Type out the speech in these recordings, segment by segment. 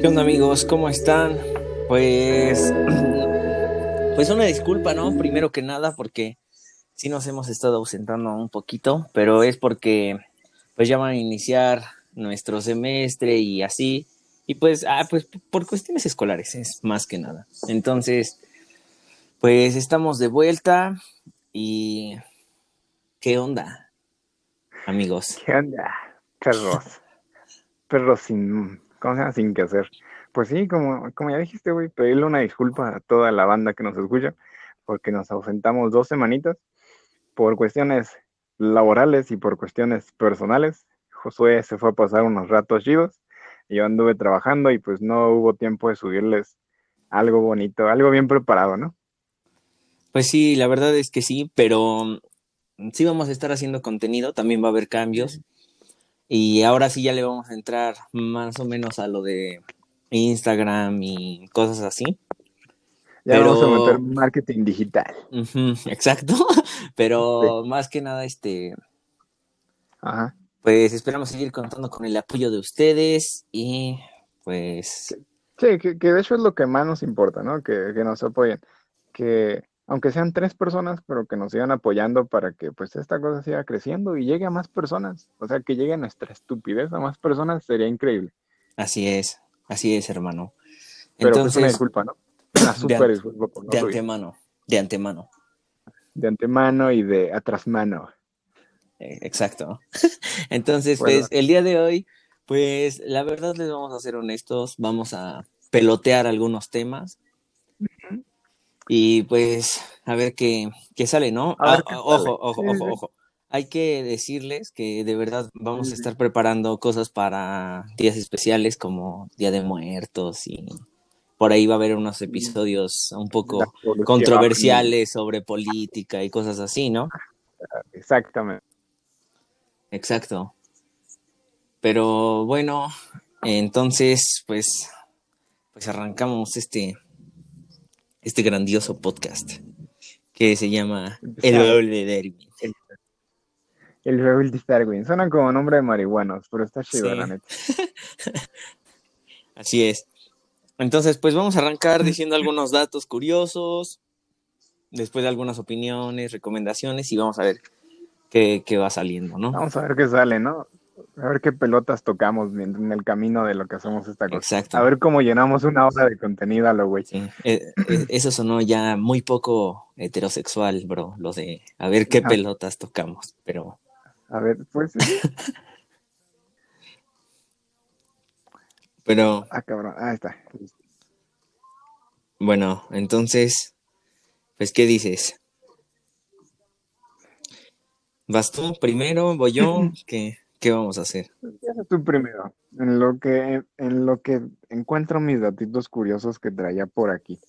¿Qué onda amigos? ¿Cómo están? Pues, pues una disculpa, ¿no? Primero que nada, porque sí nos hemos estado ausentando un poquito, pero es porque pues ya van a iniciar nuestro semestre y así, y pues, ah, pues por cuestiones escolares es más que nada. Entonces, pues estamos de vuelta y ¿qué onda, amigos? ¿Qué onda? Perros. Perros sin ¿cómo se? Sin que hacer. Pues sí, como, como ya dijiste, güey, pedirle una disculpa a toda la banda que nos escucha, porque nos ausentamos dos semanitas por cuestiones laborales y por cuestiones personales. Josué se fue a pasar unos ratos chidos yo anduve trabajando y pues no hubo tiempo de subirles algo bonito, algo bien preparado, ¿no? Pues sí, la verdad es que sí, pero sí vamos a estar haciendo contenido, también va a haber cambios. Y ahora sí ya le vamos a entrar más o menos a lo de Instagram y cosas así. Ya vamos a meter marketing digital. exacto. Pero más que nada, este. Ajá. Pues esperamos seguir contando con el apoyo de ustedes y pues. Sí, que, que de hecho es lo que más nos importa, ¿no? Que, que nos apoyen. Que aunque sean tres personas, pero que nos sigan apoyando para que pues esta cosa siga creciendo y llegue a más personas. O sea, que llegue nuestra estupidez a más personas sería increíble. Así es, así es, hermano. Pero Entonces, pues una disculpa, ¿no? Una super disculpa De antemano, de antemano. De antemano y de atrasmano. Eh, exacto. Entonces, pues el día de hoy, pues la verdad les vamos a ser honestos, vamos a pelotear algunos temas y pues, a ver qué, qué sale, ¿no? Ah, ojo, ojo, ojo, ojo. Hay que decirles que de verdad vamos a estar preparando cosas para días especiales como Día de Muertos y por ahí va a haber unos episodios un poco controversiales sobre política y cosas así, ¿no? Exactamente. Exacto. Pero bueno, entonces, pues, pues arrancamos este, este grandioso podcast que se llama El Baúl de Darwin. El, Baúl de Darwin. Suena como nombre de marihuanos, pero está chido, la neta. Así es. Entonces, pues vamos a arrancar diciendo algunos datos curiosos, después de algunas opiniones, recomendaciones y vamos a ver qué, qué va saliendo, ¿no? Vamos a ver qué sale, ¿no? A ver qué pelotas tocamos en el camino de lo que hacemos esta cosa. Exacto. A ver cómo llenamos una hora de contenido a lo güey. Sí. Eh, eh, eso sonó ya muy poco heterosexual, bro. Lo de a ver qué pelotas tocamos, pero. A ver, pues. pero. Ah, cabrón. Ah, está. Bueno, entonces. Pues, ¿qué dices? ¿Vas tú primero? ¿Voy yo? ¿Qué? ¿Qué vamos a hacer? Tú primero, en lo que, en lo que encuentro mis datitos curiosos que traía por aquí.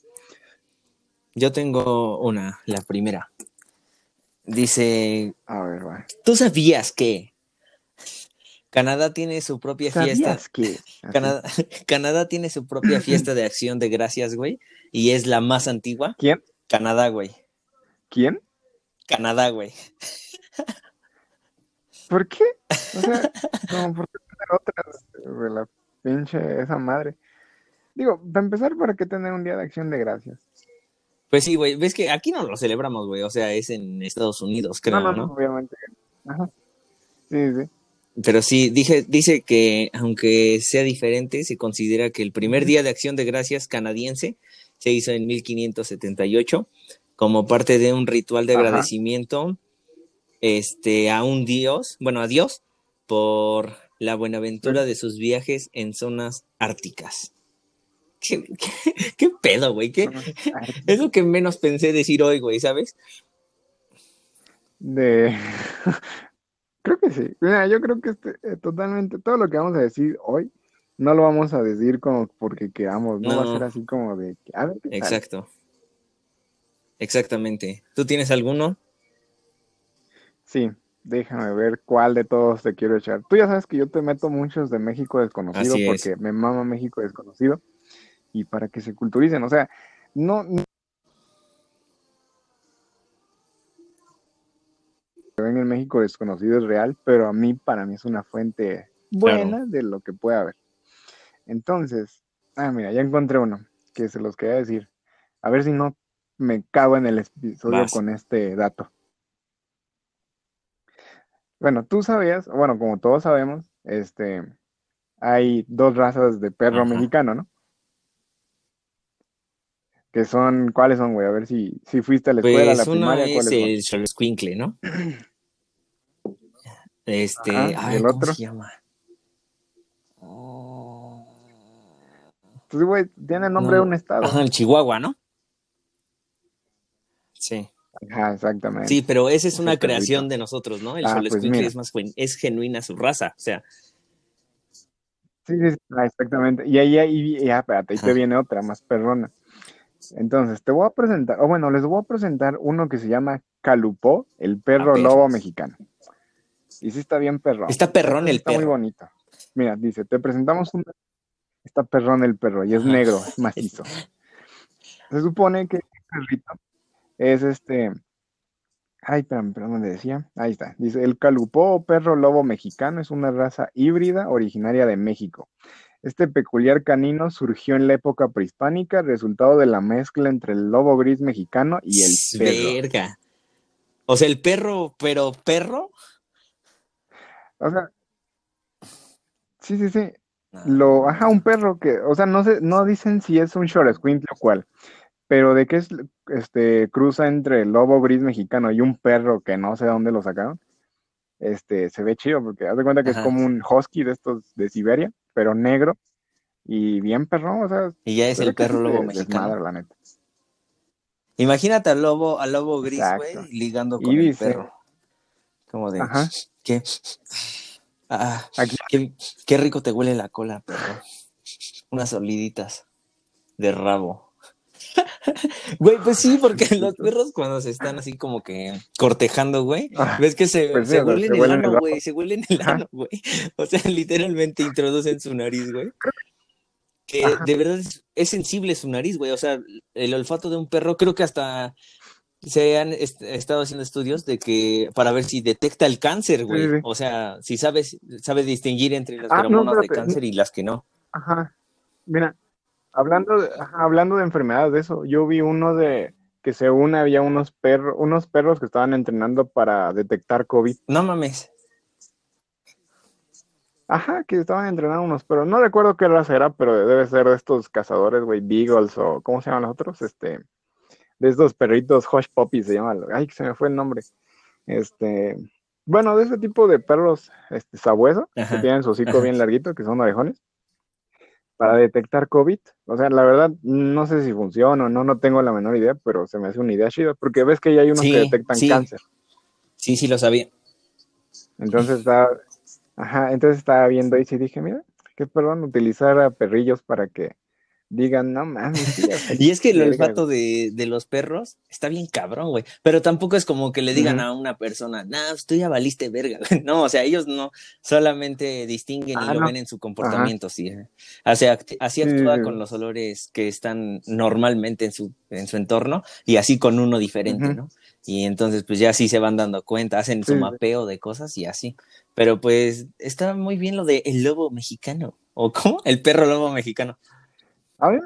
Yo tengo una, la primera. Dice. A ver, va. ¿Tú sabías que Canadá tiene su propia fiesta? Que? Canadá, Canadá tiene su propia fiesta de acción de gracias, güey. Y es la más antigua. ¿Quién? Canadá, güey. ¿Quién? Canadá, güey. ¿Por qué? O sea, como por qué tener otras de la pinche esa madre. Digo, para empezar, ¿para qué tener un día de acción de gracias? Pues sí, güey, ves que aquí no lo celebramos, güey, o sea, es en Estados Unidos, creo, ¿no? No, no, obviamente. Ajá. Sí, sí. Pero sí, dije, dice que aunque sea diferente, se considera que el primer día de acción de gracias canadiense se hizo en 1578 como parte de un ritual de agradecimiento este, a un dios, bueno, a Dios, por la buenaventura de sus viajes en zonas árticas. ¿Qué, qué, pedo, güey? ¿Qué? Es lo que menos pensé decir hoy, güey, ¿sabes? De... creo que sí. Mira, yo creo que este, eh, totalmente todo lo que vamos a decir hoy no lo vamos a decir como porque queramos, no, va a ser así como de... Exacto. Exactamente. ¿Tú tienes alguno? Sí, déjame ver cuál de todos te quiero echar. Tú ya sabes que yo te meto muchos de México desconocido porque me mama México desconocido y para que se culturicen. O sea, no, ven en México desconocido es real, pero a mí, para mí es una fuente buena de lo que puede haber. Entonces, Ah, mira, ya encontré uno que se los quería decir. A ver si no me cago en el episodio con este dato. Bueno, tú sabías, bueno, como todos sabemos, este, hay dos razas de perro mexicano, ¿no? Que son, ¿cuáles son, güey? A ver si, si fuiste a la escuela, a la pues primaria. Es el Xoloscuincle, ¿no? Este, ay, el otro? se llama? Pues, güey, tiene el nombre de un estado. Ajá, el Chihuahua, ¿no? Sí. Ajá, exactamente. Sí, pero esa es una creación de nosotros, ¿no? El ah, pues es más es genuina su raza, o sea. Sí, sí, ah, exactamente. Y ahí, ahí, ya, espérate, ahí te viene otra más perrona. Entonces, te voy a presentar, o bueno, les voy a presentar uno que se llama Calupó, el perro lobo mexicano. Y sí está bien perrón. Está perrón el perro. Está muy bonito. Mira, dice, te presentamos un... Está perrón el perro y es negro, es macizo. Se supone que el perrito es este... Ay, perdón, perdón, me decía. Ahí está. Dice, el calupó o perro lobo mexicano es una raza híbrida originaria de México. Este peculiar canino surgió en la época prehispánica, resultado de la mezcla entre el lobo gris mexicano y el perro. Verga. O sea, el perro, pero perro. O sea, sí, sí, sí. Ah. Lo, ajá, un perro que, o sea, no sé, no dicen si es un Xoresquintle o cuál, pero de que es, este, cruza entre el lobo gris mexicano y un perro que no sé dónde lo sacaron, este, se ve chido porque haz de cuenta que es como un husky de estos de Siberia, pero negro y bien perro, o sea. Y ya es el perro lobo mexicano. la neta. Imagínate al lobo, al lobo gris, güey, ligando con el perro. Como de, Ajá. ¿qué? Ah, qué, rico te huele la cola, perro. Unas soliditas de rabo. Güey, pues sí, porque los perros cuando se están así como que cortejando, güey, ah, ves que se, pues se huelen el ano, güey, se huelen el ano, güey. O sea, literalmente introducen su nariz, güey. Que de verdad es, sensible su nariz, güey. O sea, el olfato de un perro, creo que hasta se han estado haciendo estudios de que para ver si detecta el cáncer, güey. O sea, si sabes, sabes distinguir entre las ah, de cáncer y las que no. Ajá. Mira, hablando de, hablando de enfermedades de eso, yo vi uno de que según había unos perros, unos perros que estaban entrenando para detectar COVID. No mames. Ajá, que estaban entrenando unos perros. No recuerdo qué raza era, pero debe ser de estos cazadores, güey, beagles o ¿cómo se llaman los otros? Este, de estos perritos Hush Puppy se llama, ay, se me fue el nombre. Este, bueno, de ese tipo de perros este, sabueso, que tienen su hocico bien larguito, que son orejones, para detectar COVID. O sea, la verdad, no sé si funciona o no, no tengo la menor idea, pero se me hace una idea chida, porque ves que ya hay unos que detectan cáncer. Sí, sí, lo sabía. Entonces estaba, ajá, entonces estaba viendo y dije, mira, qué perdón utilizar a perrillos para que digan, no mames. y es que el olfato de, de, los perros está bien cabrón, güey. Pero tampoco es como que le digan a una persona, nah, tú ya valiste verga. no, o sea, ellos no solamente distinguen y ah, lo ven en su comportamiento, sí. O sea, así actúa con los olores que están normalmente en su, en su entorno y así con uno diferente, ¿no? Y entonces, pues ya sí se van dando cuenta, hacen su mapeo de cosas y así. Pero pues está muy bien lo de el lobo mexicano. ¿O cómo? El perro lobo mexicano. A ver,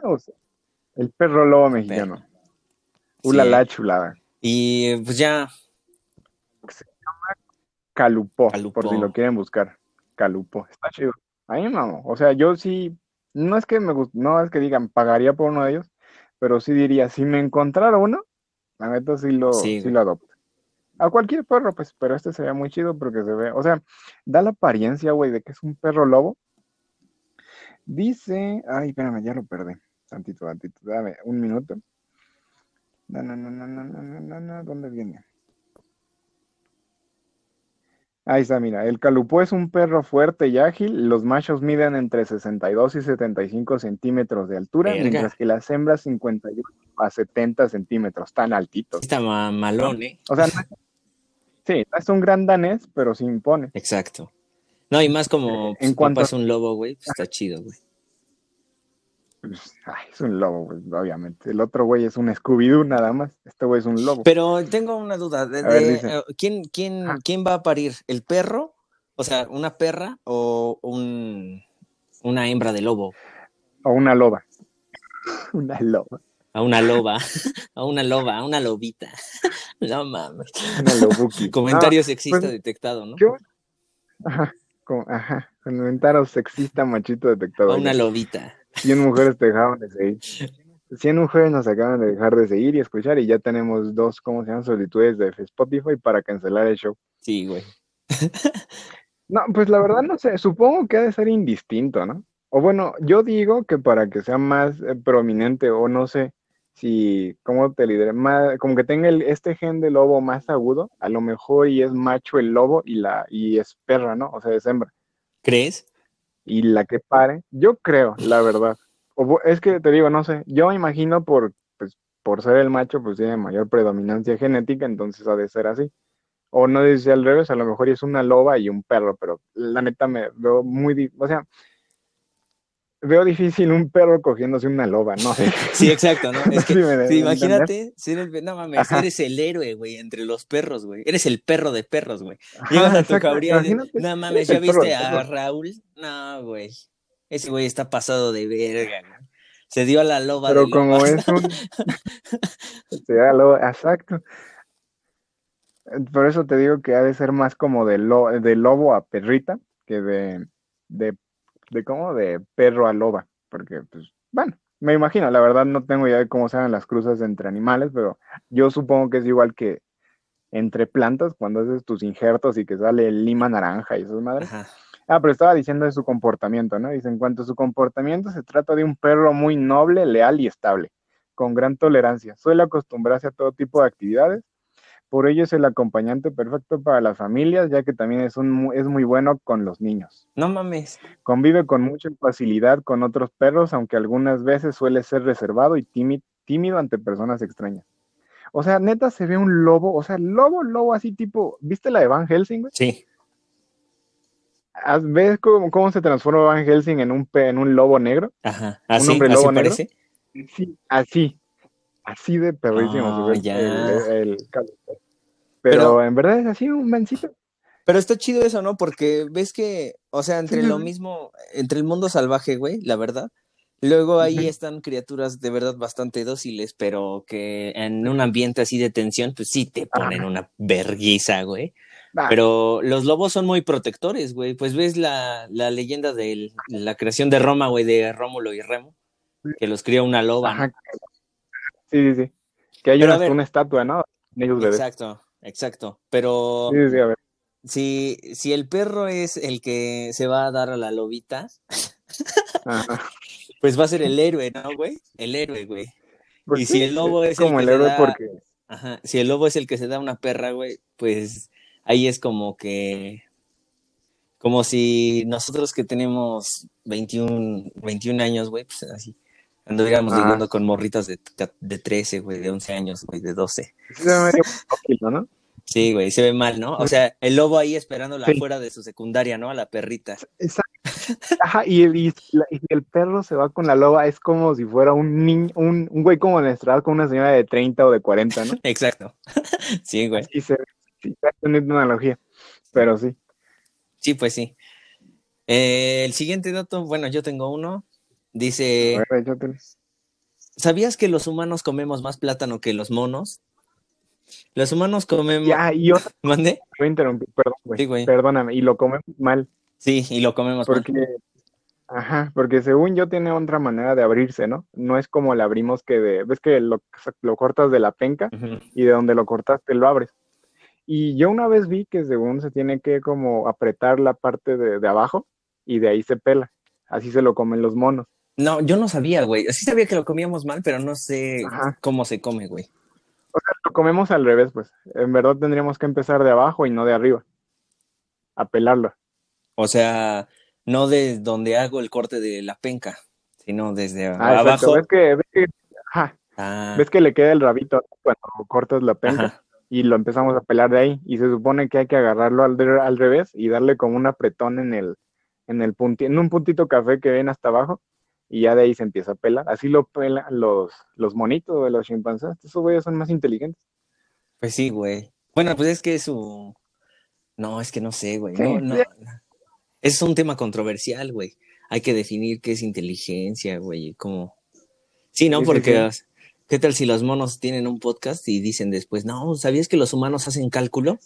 el perro lobo mexicano. Ula la chulada. Y pues ya. Se llama Calupó, por si lo quieren buscar. Calupó. Está chido. A mí no. O sea, yo sí. No es que me no es que digan pagaría por uno de ellos, pero sí diría, si me encontrara uno, la neta sí lo, sí, lo adopto. A cualquier perro, pues, pero este se ve muy chido porque se ve, o sea, da la apariencia, güey, de que es un perro lobo, Dice, ay, espérame, ya lo perdí. Tantito, tantito, dame un minuto. No, no, no, no, no, no, no, no, ¿dónde viene? Ahí está, mira, el calupó es un perro fuerte y ágil. Los machos miden entre 62 y 75 centímetros de altura, mientras que las hembras 51 a 70 centímetros, tan altitos. Está malón, ¿eh? O sea, sí, es un gran danés, pero se impone. Exacto. No, y más como eh, en cuanto es un lobo, güey, pues está chido, güey. Pues, ay, es un lobo, güey, obviamente. El otro güey es un Scooby-Doo nada más. Este güey es un lobo. Pero tengo una duda. Eh, ¿quién, quién, ¿Quién va a parir? ¿El perro? O sea, ¿una perra o un, una hembra de lobo? O una loba. una loba. A una loba, a una loba, a una lobita. No mames. Una lobuki. Comentario sexista pues, detectado, ¿no? Yo, ajá, ajá, comentario sexista machito detectado. A una lobita. 100 mujeres te dejaron de seguir. 100 mujeres nos acaban de dejar de seguir y escuchar y ya tenemos dos, ¿cómo se llaman? Solicitudes de Spotify para cancelar el show. Sí, güey. no, pues la verdad no sé, supongo que ha de ser indistinto, ¿no? O bueno, yo digo que para que sea más eh, prominente o no sé si, ¿cómo te lidere? Más, como que tenga el, este gen de lobo más agudo, a lo mejor y es macho el lobo y, la, y es perra, ¿no? O sea, es hembra. ¿Crees? Y la que pare, yo creo, la verdad. O, es que te digo, no sé, yo me imagino por, pues, por ser el macho, pues tiene mayor predominancia genética, entonces ha de ser así. O no dice al revés, a lo mejor es una loba y un perro, pero la neta me veo muy, o sea, veo difícil un perro cogiéndose una loba, no sé. Sí, exacto, ¿no? Es que, sí, imagínate, no mames, eres el héroe, güey, entre los perros, güey. Eres el perro de perros, güey. Llegas a tu cabría no mames, ¿ya viste a Raúl? No, güey. Ese güey está pasado de verga, güey. Se dio a la loba Pero como es un... Se dio a la loba, exacto. Por eso te digo que ha de ser más como de, de lobo a perrita que de, de de cómo de perro a loba, porque pues, bueno, me imagino, la verdad no tengo idea de cómo se las cruzas entre animales, pero yo supongo que es igual que entre plantas, cuando haces tus injertos y que sale lima naranja y esas madres. Ah, pero estaba diciendo de su comportamiento, ¿no? Dice, en cuanto a su comportamiento, se trata de un perro muy noble, leal y estable, con gran tolerancia. Suele acostumbrarse a todo tipo de actividades por ello es el acompañante perfecto para las familias, ya que también es, un, es muy bueno con los niños. No mames. Convive con mucha facilidad con otros perros, aunque algunas veces suele ser reservado y tímido, ante personas extrañas. O sea, neta se ve un lobo, o sea, lobo, lobo así tipo, ¿viste la de Van Helsing? Sí. ¿Ves cómo, cómo, se transforma Van Helsing en un, en un lobo negro? Ajá, así, un hombre lobo negro? parece. Sí, así, así de perrísimo. Oh, ya. el, pero, en verdad es así, un mancito. Pero está chido eso, ¿no? Porque ves que, o sea, entre lo mismo, entre el mundo salvaje, güey, la verdad. Luego ahí están criaturas de verdad bastante dóciles, pero que en un ambiente así de tensión, pues sí te ponen una verguiza, güey. Pero los lobos son muy protectores, güey. Pues ves la, la leyenda de la creación de Roma, güey, de Rómulo y Remo, que los cría una loba. Sí, sí, sí. Que hay una, una, estatua, ¿no? Exacto. Exacto, pero Si, si el perro es el que se va a dar a la lobita, pues va a ser el héroe, ¿no, güey? El héroe, güey. Pues y si el lobo es como el, que héroe porque... Ajá, si el lobo es el que se da una perra, güey, pues ahí es como que como si nosotros que tenemos 21, 21 años, güey, pues así, anduviéramos viviendo con morritas de, de 13, güey, de 11 años, güey, de 12. ¿no? Sí, güey, se ve mal, ¿no? O sea, el lobo ahí esperándola fuera de su secundaria, ¿no? A la perrita. Exacto. Ajá, y el, y, el perro se va con la loba, es como si fuera un niño, un, un güey como de con una señora de 30 o de 40, ¿no? Exacto. Sí, güey. Y se sí, una analogía, pero sí. Sí, pues sí. Eh, el siguiente dato, bueno, yo tengo uno. Dice. ¿Sabías que los humanos comemos más plátano que los monos? Los humanos comemos. Ya, y yo. ¿Mande? perdón, güey. Perdóname, y lo comemos mal. Sí, y lo comemos porque, mal. Ajá, porque según yo tiene otra manera de abrirse, ¿no? No es como la abrimos que de. ¿Ves que lo, lo cortas de la penca y de donde lo cortaste lo abres? Y yo una vez vi que según se tiene que como apretar la parte de, de abajo y de ahí se pela. Así se lo comen los monos. No, yo no sabía, güey. Sí sabía que lo comíamos mal, pero no sé cómo se come, güey. O sea, lo comemos al revés, pues. En verdad tendríamos que empezar de abajo y no de arriba. A pelarlo. O sea, no de donde hago el corte de la penca, sino desde ah, abajo. ¿Ves que, ves que, ah. ves que le queda el rabito cuando cortas la penca y lo empezamos a pelar de ahí. Y se supone que hay que agarrarlo al, al revés y darle como un apretón en el, en el punti en un puntito café que ven hasta abajo y ya de ahí se empieza a pelar. Así lo pelan los, los monitos de los chimpancés. Esos güeyes son más inteligentes. Pues sí, güey. Bueno, pues es que su... No, es que no sé, güey. No, no, Es un tema controversial, güey. Hay que definir qué es inteligencia, güey, cómo... Sí, ¿no? Porque, ¿qué tal si los monos tienen un podcast y dicen después, no, ¿sabías que los humanos hacen cálculo?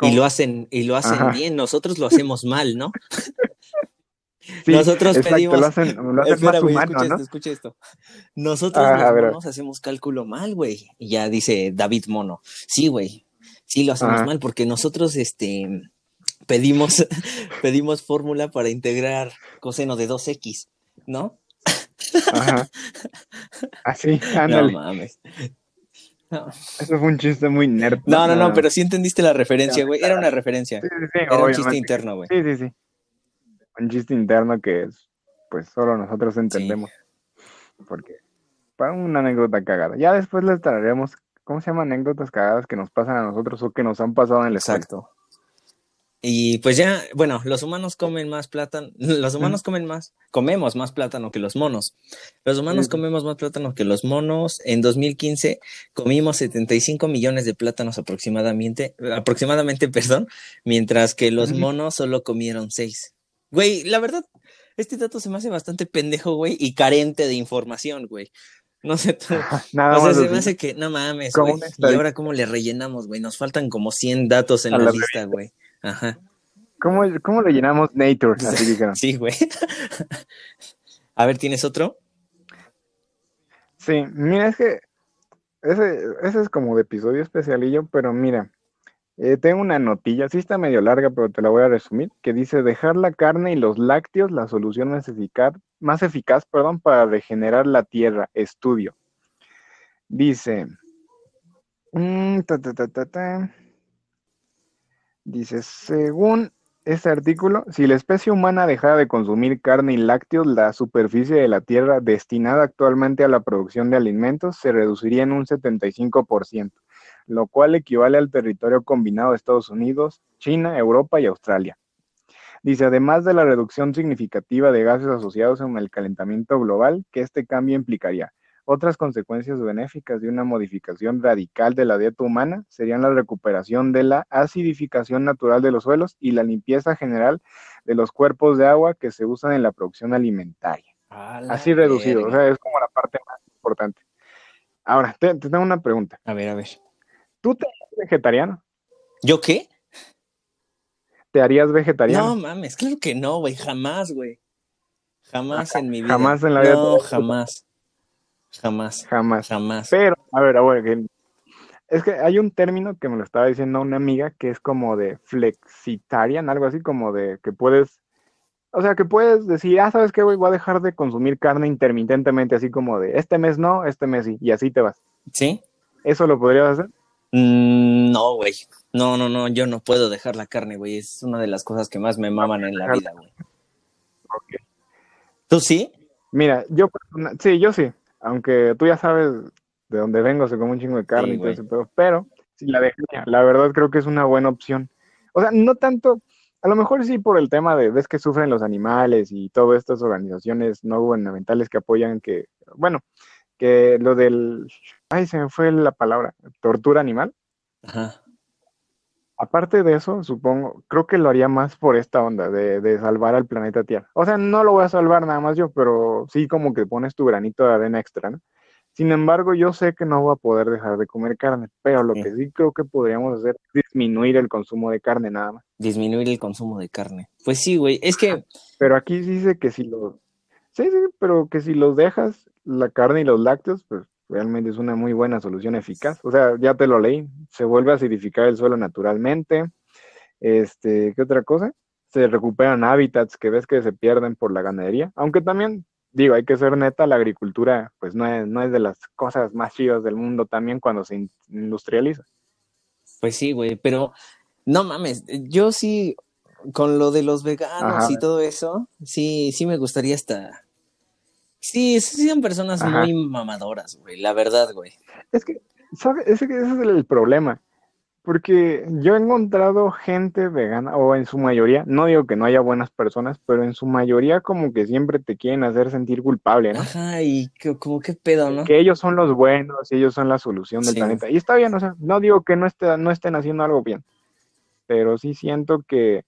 y lo hacen, y lo hacen bien, nosotros lo hacemos mal, ¿no? Nosotros pedimos. Lo hacen, lo hacen más humano, escucha ¿no? esto, escucha esto. Nosotros los monos hacemos cálculo mal, güey. Y ya dice David Mono. Sí, güey. Sí, lo hacemos mal porque nosotros, este, pedimos, pedimos fórmula para integrar coseno de 2x, ¿no? Ajá. Así, ándale. No mames. Eso fue un chiste muy nerd. No, no, no, pero sí entendiste la referencia, güey. Era una referencia. Sí, sí, sí, Era un chiste interno, güey. Sí, sí, sí. Un chiste interno que es, pues solo nosotros entendemos. Porque para una anécdota cagada. Ya después les traeremos, ¿cómo se llama? Anécdotas cagadas que nos pasan a nosotros o que nos han pasado en el Exacto. Y pues ya, bueno, los humanos comen más plátano, los humanos comen más, comemos más plátano que los monos. Los humanos comemos más plátano que los monos. En 2015 comimos 75 millones de plátanos aproximadamente, aproximadamente, perdón, mientras que los monos solo comieron 6. Güey, la verdad, este dato se me hace bastante pendejo, güey, y carente de información, güey. No sé tú. Nada o sea, se me hace que, no mames, güey. Y ahora cómo le rellenamos, güey. Nos faltan como 100 datos en la lista, güey. Ajá. ¿Cómo, ¿Cómo le llenamos Nature? sí, güey. A ver, ¿tienes otro? Sí, mira, es que ese, ese es como de episodio especialillo, pero mira, eh, tengo una notilla, sí está medio larga, pero te la voy a resumir, que dice dejar la carne y los lácteos, la solución más eficaz, más eficaz perdón, para regenerar la tierra. Estudio. Dice, mm, ta, Dice, según este artículo, si la especie humana dejara de consumir carne y lácteos, la superficie de la Tierra destinada actualmente a la producción de alimentos se reduciría en un 75%, lo cual equivale al territorio combinado de Estados Unidos, China, Europa y Australia. Dice, además de la reducción significativa de gases asociados con el calentamiento global que este cambio implicaría, otras consecuencias benéficas de una modificación radical de la dieta humana serían la recuperación de la acidificación natural de los suelos y la limpieza general de los cuerpos de agua que se usan en la producción alimentaria. Así reducido, o sea, es como la parte más importante. Ahora, te, tengo una pregunta. A ver, a ver. ¿Tú te harías vegetariano? ¿Yo qué? ¿Te harías vegetariano? No mames, claro que no, güey, jamás, güey. Jamás en mi vida. Jamás en la vida. No, jamás. Jamás. Jamás. Jamás. Pero, a ver, a ver, es que hay un término que me lo estaba diciendo una amiga que es como de flexitarian, algo así como de que puedes, o sea, que puedes decir, ah, ¿sabes qué, güey? Voy a dejar de consumir carne intermitentemente, así como de este mes no, este mes sí, y así te vas. ¿Sí? ¿Eso lo podrías hacer? Mm, no, güey. No, no, no, yo no puedo dejar la carne, güey. Es una de las cosas que más me maman en la vida, güey. ¿Tú sí? Mira, yo, sí, yo sí aunque tú ya sabes de dónde vengo, se come un chingo de carne y todo eso, pero, pero si la la verdad creo que es una buena opción. O sea, no tanto, a lo mejor sí por el tema de, ves que sufren los animales y todas estas organizaciones no gubernamentales que apoyan que, bueno, que lo del, ay, se me fue la palabra, tortura animal. Ajá. Aparte de eso, supongo, creo que lo haría más por esta onda de, de, salvar al planeta Tierra. O sea, no lo voy a salvar nada más yo, pero sí como que pones tu granito de arena extra, ¿no? Sin embargo, yo sé que no voy a poder dejar de comer carne, pero lo que sí creo que podríamos hacer es disminuir el consumo de carne nada más. Disminuir el consumo de carne. Pues sí, güey, es que... Pero aquí dice que si los... Sí, sí, pero que si los dejas, la carne y los lácteos, pues realmente es una muy buena solución eficaz. O sea, ya te lo leí, se vuelve a acidificar el suelo naturalmente. Este, ¿qué otra cosa? Se recuperan hábitats que ves que se pierden por la ganadería, aunque también digo, hay que ser neta, la agricultura pues no es, no es de las cosas más chidas del mundo también cuando se industrializa. Pues sí, güey, pero no mames, yo sí, con lo de los veganos y todo eso, sí, sí me gustaría hasta Sí, sí son personas muy mamadoras, güey, la verdad, güey. Es que, ¿sabes? Ese, ese, es el problema. Porque yo he encontrado gente vegana, o en su mayoría, no digo que no haya buenas personas, pero en su mayoría como que siempre te quieren hacer sentir culpable, ¿no? Ajá, y que, como qué pedo, ¿no? Que ellos son los buenos, y ellos son la solución del planeta. Y está bien, o sea, no digo que no, esté, no estén haciendo algo bien, pero sí siento que,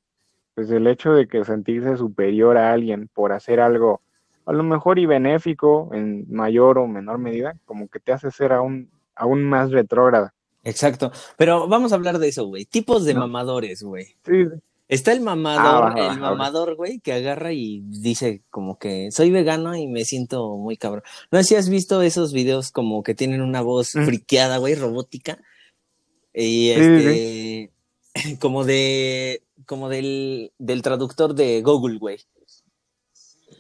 pues el hecho de que sentirse superior a alguien por hacer algo a lo mejor y benéfico en mayor o menor medida, como que te hace ser aún, aún más retrógrada. Exacto. Pero vamos a hablar de eso, güey. Tipos de mamadores, güey. Sí. Está el mamador, ah, el mamador, güey, que agarra y dice como que soy vegano y me siento muy cabrón. No sé si has visto esos videos como que tienen una voz friqueada, güey, robótica. Y este, como de, como del, del traductor de Google, güey.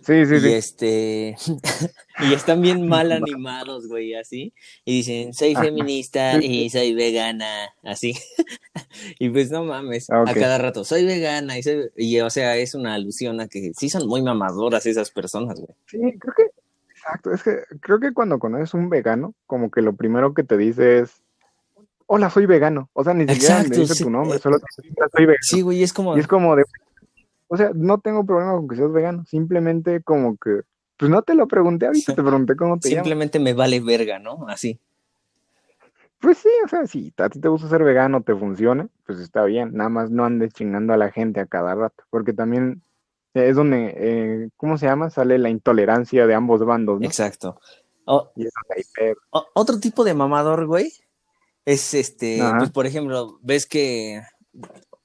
Sí, sí, y este, y están bien mal animados, güey, así. Y dicen, soy feminista y soy vegana, así. y pues no mames, a cada rato, soy vegana y soy, y o sea, es una alusión a que sí son muy mamadoras esas personas, güey. Sí, creo que, exacto, es que creo que cuando conoces un vegano, como que lo primero que te dice es, hola, soy vegano. O sea, ni siquiera me dice tu nombre, solo te dice, soy vegano. Sí, güey, es como... Y es como de, o sea, no tengo problema con que seas vegano, simplemente como que, pues no te lo pregunté ahorita, te pregunté cómo te Simplemente me vale verga, ¿no? Así. Pues sí, o sea, si a ti te gusta ser vegano, te funciona, pues está bien. Nada más no andes chingando a la gente a cada rato, porque también es donde, eh, ¿cómo se llama? Sale la intolerancia de ambos bandos, ¿no? Exacto. otro tipo de mamador, güey, es este, pues por ejemplo, ves que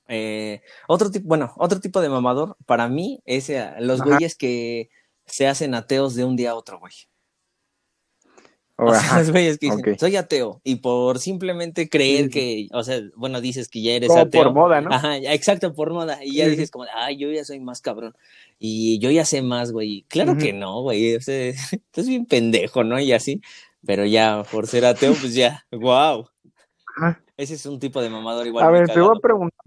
eh, otro tipo, bueno, otro tipo de mamador para mí es eh, los güeyes que se hacen ateos de un día a otro, güey. O sea, los güeyes que dicen, soy ateo, y por simplemente creer que, o sea, bueno, dices que ya eres ateo. Por moda, ¿no? Ajá, exacto, por moda. Y ya dices como, ay, yo ya soy más cabrón. Y yo ya sé más, güey. Claro que no, güey. O sea, es bien pendejo, ¿no? Y así. Pero ya, por ser ateo, pues ya, wow. Ese es un tipo de mamador igual. A ver, te voy a preguntar.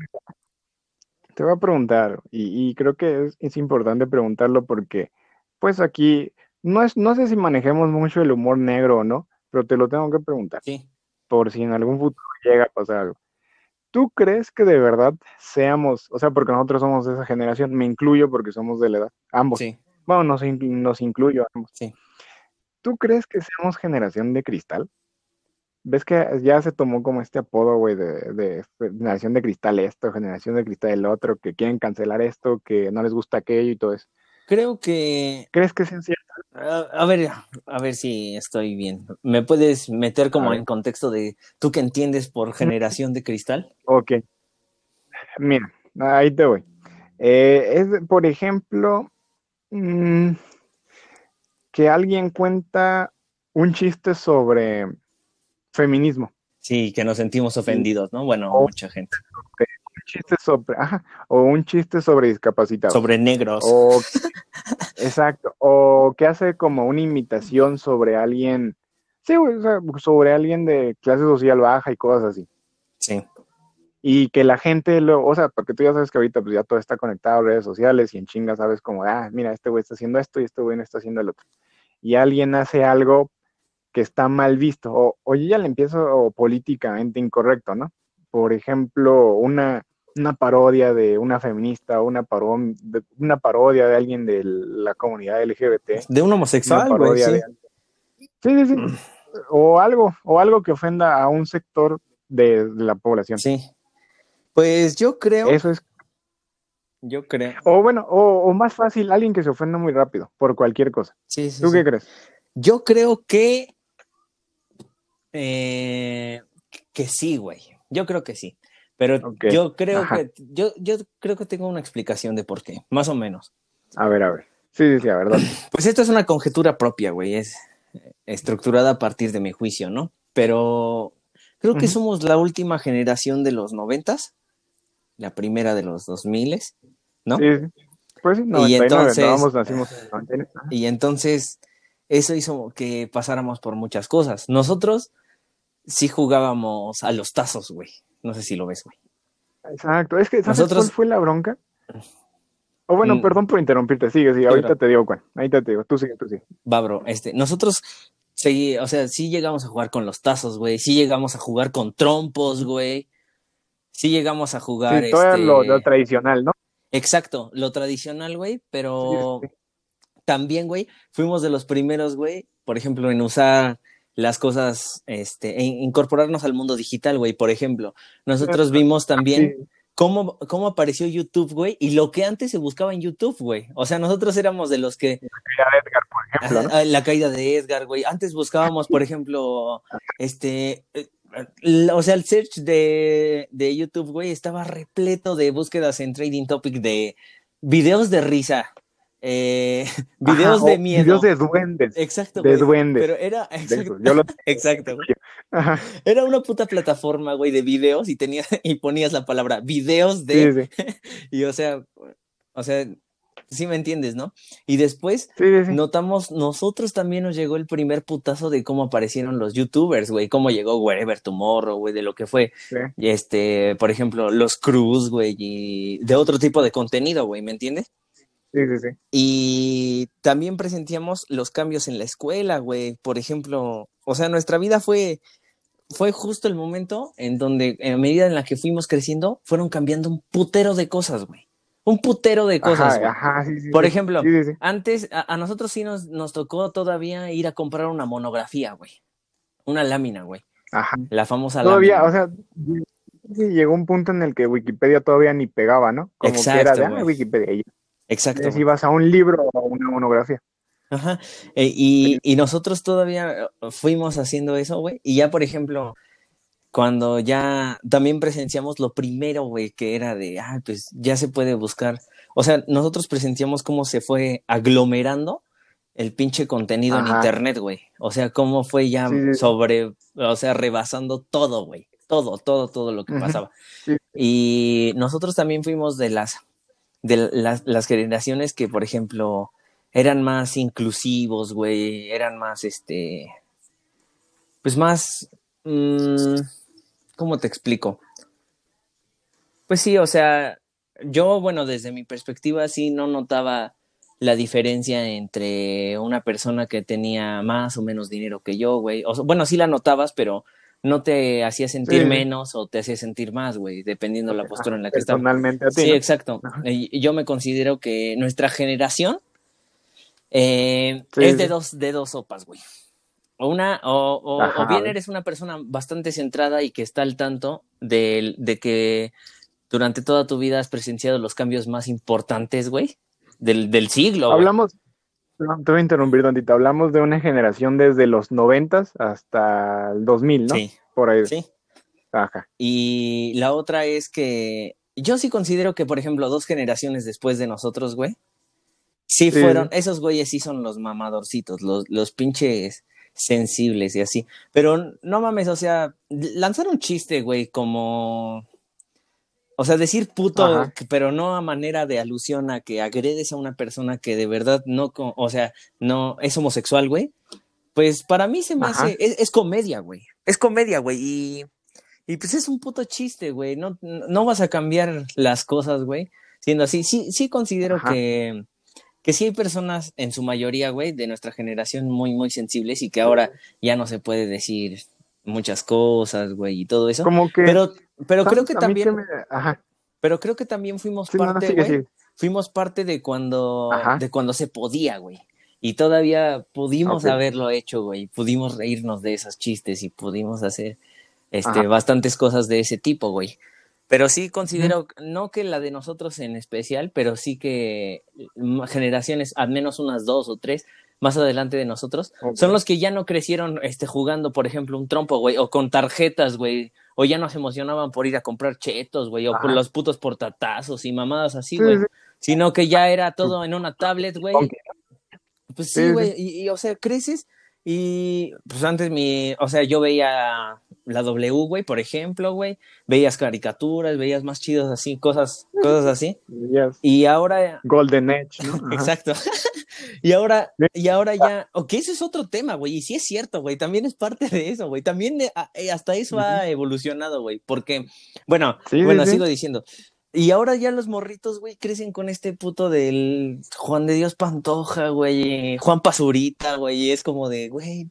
Te voy a preguntar, y, creo que es, importante preguntarlo porque, pues aquí, no, es, no sé si manejemos mucho el humor negro o no, pero te lo tengo que preguntar. Sí. Por si en algún futuro llega a pasar algo. ¿Tú crees que de verdad seamos, o sea, porque nosotros somos de esa generación, me incluyo porque somos de la edad, ambos. Sí. Bueno, nos, nos incluyo ambos. Sí. ¿Tú crees que seamos generación de cristal? Ves que ya se tomó como este apodo, güey, de, generación de cristal esto, generación de cristal el otro, que quieren cancelar esto, que no les gusta aquello y todo eso. Creo que... ¿Crees que es cierto? A, ver, a ver si estoy bien. ¿Me puedes meter como en contexto de tú que entiendes por generación de cristal? Ok. Mira, ahí te voy. Eh, es, por ejemplo, mm, que alguien cuenta un chiste sobre feminismo. Sí, que nos sentimos ofendidos, ¿no? Bueno, mucha gente. Un chiste sobre, o un chiste sobre discapacitados. Sobre negros. exacto. O que hace como una imitación sobre alguien, sí, sobre alguien de clase social baja y cosas así. Sí. Y que la gente lo, o sea, porque tú ya sabes que ahorita pues ya todo está conectado a redes sociales y en chinga sabes como, ah, mira, este güey está haciendo esto y este güey no está haciendo el otro. Y alguien hace algo que está mal visto, o, o ya le empiezo políticamente incorrecto, ¿no? Por ejemplo, una, una parodia de una feminista, una, de, una parodia de alguien de la comunidad LGBT. De un homosexual, güey, sí. sí. sí, sí, mm. O algo, o algo que ofenda a un sector de, la población. Sí. Pues yo creo. Eso es. Yo creo. O bueno, o, o más fácil, alguien que se ofenda muy rápido por cualquier cosa. Sí, sí. ¿Tú qué crees? Yo creo que eh, que sí, güey. Yo creo que sí. Pero yo creo que yo, yo creo que tengo una explicación de por qué, más o menos. A ver, a ver. Sí, sí, sí, a verdad. Pues esto es una conjetura propia, güey. Es estructurada a partir de mi juicio, ¿no? Pero creo que somos la última generación de los noventas, la primera de los dos miles, ¿no? Sí, pues sí, y entonces, nacimos y entonces eso hizo que pasáramos por muchas cosas. Nosotros sí jugábamos a los tazos, güey. No sé si lo ves, güey. Exacto. Es que, ¿sabes Nosotros... cuál fue la bronca? O bueno, mm. perdón por interrumpirte. Sigue, sigue. Ahorita te digo cuál. Ahorita te digo. Tú sigue, tú sigue. Va, bro. Este, nosotros sí, o sea, sí llegamos a jugar con los tazos, güey. Sí llegamos a jugar con trompos, güey. Sí llegamos a jugar. Sí, todo lo, este tradicional, ¿no? Exacto, lo tradicional, güey, pero también, güey, fuimos de los primeros, güey, por ejemplo, en usar las cosas, este, en incorporarnos al mundo digital, güey. Por ejemplo, nosotros vimos también cómo, cómo apareció YouTube, güey, y lo que antes se buscaba en YouTube, güey. O sea, nosotros éramos de los que... ejemplo, ¿no? La caída de Edgar, güey. Antes buscábamos, por ejemplo, este, eh, o sea, el search de, de YouTube, güey, estaba repleto de búsquedas en Trading Topic de videos de risa, eh, videos de miedo. Videos de duendes. Exacto. De duendes. Pero era. Exacto. Era una puta plataforma, güey, de videos y tenías y ponías la palabra videos de. y o sea, o sea, sí me entiendes, ¿no? Y después notamos, nosotros también nos llegó el primer putazo de cómo aparecieron los youtubers, güey, cómo llegó Wherever Tomorrow, güey, de lo que fue, este, por ejemplo, los Cruz, güey, y de otro tipo de contenido, güey, ¿me entiendes? Sí, sí, sí. Y también presentíamos los cambios en la escuela, güey. Por ejemplo, o sea, nuestra vida fue, fue justo el momento en donde, en medida en la que fuimos creciendo, fueron cambiando un putero de cosas, güey. Un putero de cosas. Ajá, sí, sí, Por ejemplo, antes a, nosotros sí nos, nos tocó todavía ir a comprar una monografía, güey. Una lámina, güey. Ajá. La famosa todavía, Todavía, o sea, llegó un punto en el que Wikipedia todavía ni pegaba, ¿no? Como Exacto, que era de ah, Wikipedia. Exacto. Si vas a un libro o a una monografía. Ajá. Eh, y, y, nosotros todavía eh, fuimos haciendo eso, güey. Y ya, por ejemplo, cuando ya también presenciamos lo primero, güey, que era de, ah, pues ya se puede buscar. O sea, nosotros presenciamos cómo se fue aglomerando el pinche contenido en internet, güey. O sea, cómo fue ya sobre, o sea, rebasando todo, güey. Todo, todo, todo lo que pasaba. Y nosotros también fuimos de las de las, las generaciones que, por ejemplo, eran más inclusivos, güey, eran más, este, pues más, mmm, ¿cómo te explico? Pues sí, o sea, yo, bueno, desde mi perspectiva sí no notaba la diferencia entre una persona que tenía más o menos dinero que yo, güey. Bueno, sí la notabas, pero no te hacía sentir menos o te hacía sentir más, güey, dependiendo la postura en la que estás. Personalmente a ti. Sí, exacto. Yo me considero que nuestra generación eh, es de dos, de dos sopas, güey. O una, o, o, bien eres una persona bastante centrada y que está al tanto de, de que durante toda tu vida has presenciado los cambios más importantes, güey, del, del siglo. Hablamos, te voy a interrumpir tantito. Hablamos de una generación desde los noventas hasta el 2000, ¿no? Sí. Por ahí. Sí. Ajá. Y la otra es que yo sí considero que, por ejemplo, dos generaciones después de nosotros, güey, sí, fueron, esos güeyes sí son los mamadorcitos, los, los pinches sensibles y así. Pero no mames, o sea, lanzar un chiste, güey, como o sea, decir puto, pero no a manera de alusión a que agredes a una persona que de verdad no, o sea, no es homosexual, güey. Pues para mí se me hace, es, comedia, güey. Es comedia, güey. Y, y pues es un puto chiste, güey. No, no vas a cambiar las cosas, güey. Siendo así, sí, sí considero que, que sí hay personas, en su mayoría, güey, de nuestra generación muy, muy sensibles y que ahora ya no se puede decir muchas cosas, güey, y todo eso. Como que. Pero, pero creo que también. Pero creo que también fuimos parte, fuimos parte de cuando, de cuando se podía, güey. Y todavía pudimos haberlo hecho, güey. Pudimos reírnos de esos chistes y pudimos hacer este, bastantes cosas de ese tipo, güey. Pero sí considero, no que la de nosotros en especial, pero sí que generaciones, al menos unas dos o tres, más adelante de nosotros, son los que ya no crecieron este, jugando, por ejemplo, un trompo, güey, o con tarjetas, güey, o ya no se emocionaban por ir a comprar chetos, güey, o por los putos portatazos y mamadas así, güey, sino que ya era todo en una tablet, güey. Pues sí, güey, y, o sea, creces y pues antes mi, o sea, yo veía la W, güey, por ejemplo, güey, veías caricaturas, veías más chidos así, cosas, cosas así. Y ahora Golden Edge, ¿no? Exacto. y ahora y ahora ya, ok, ese es otro tema, güey, y sí es cierto, güey, también es parte de eso, güey. También eh, eh, hasta eso ha evolucionado, güey, porque bueno, bueno, sigo diciendo, y ahora ya los morritos, güey, crecen con este puto del Juan de Dios Pantoja, güey, Juan Pazurita, güey, y es como de, güey,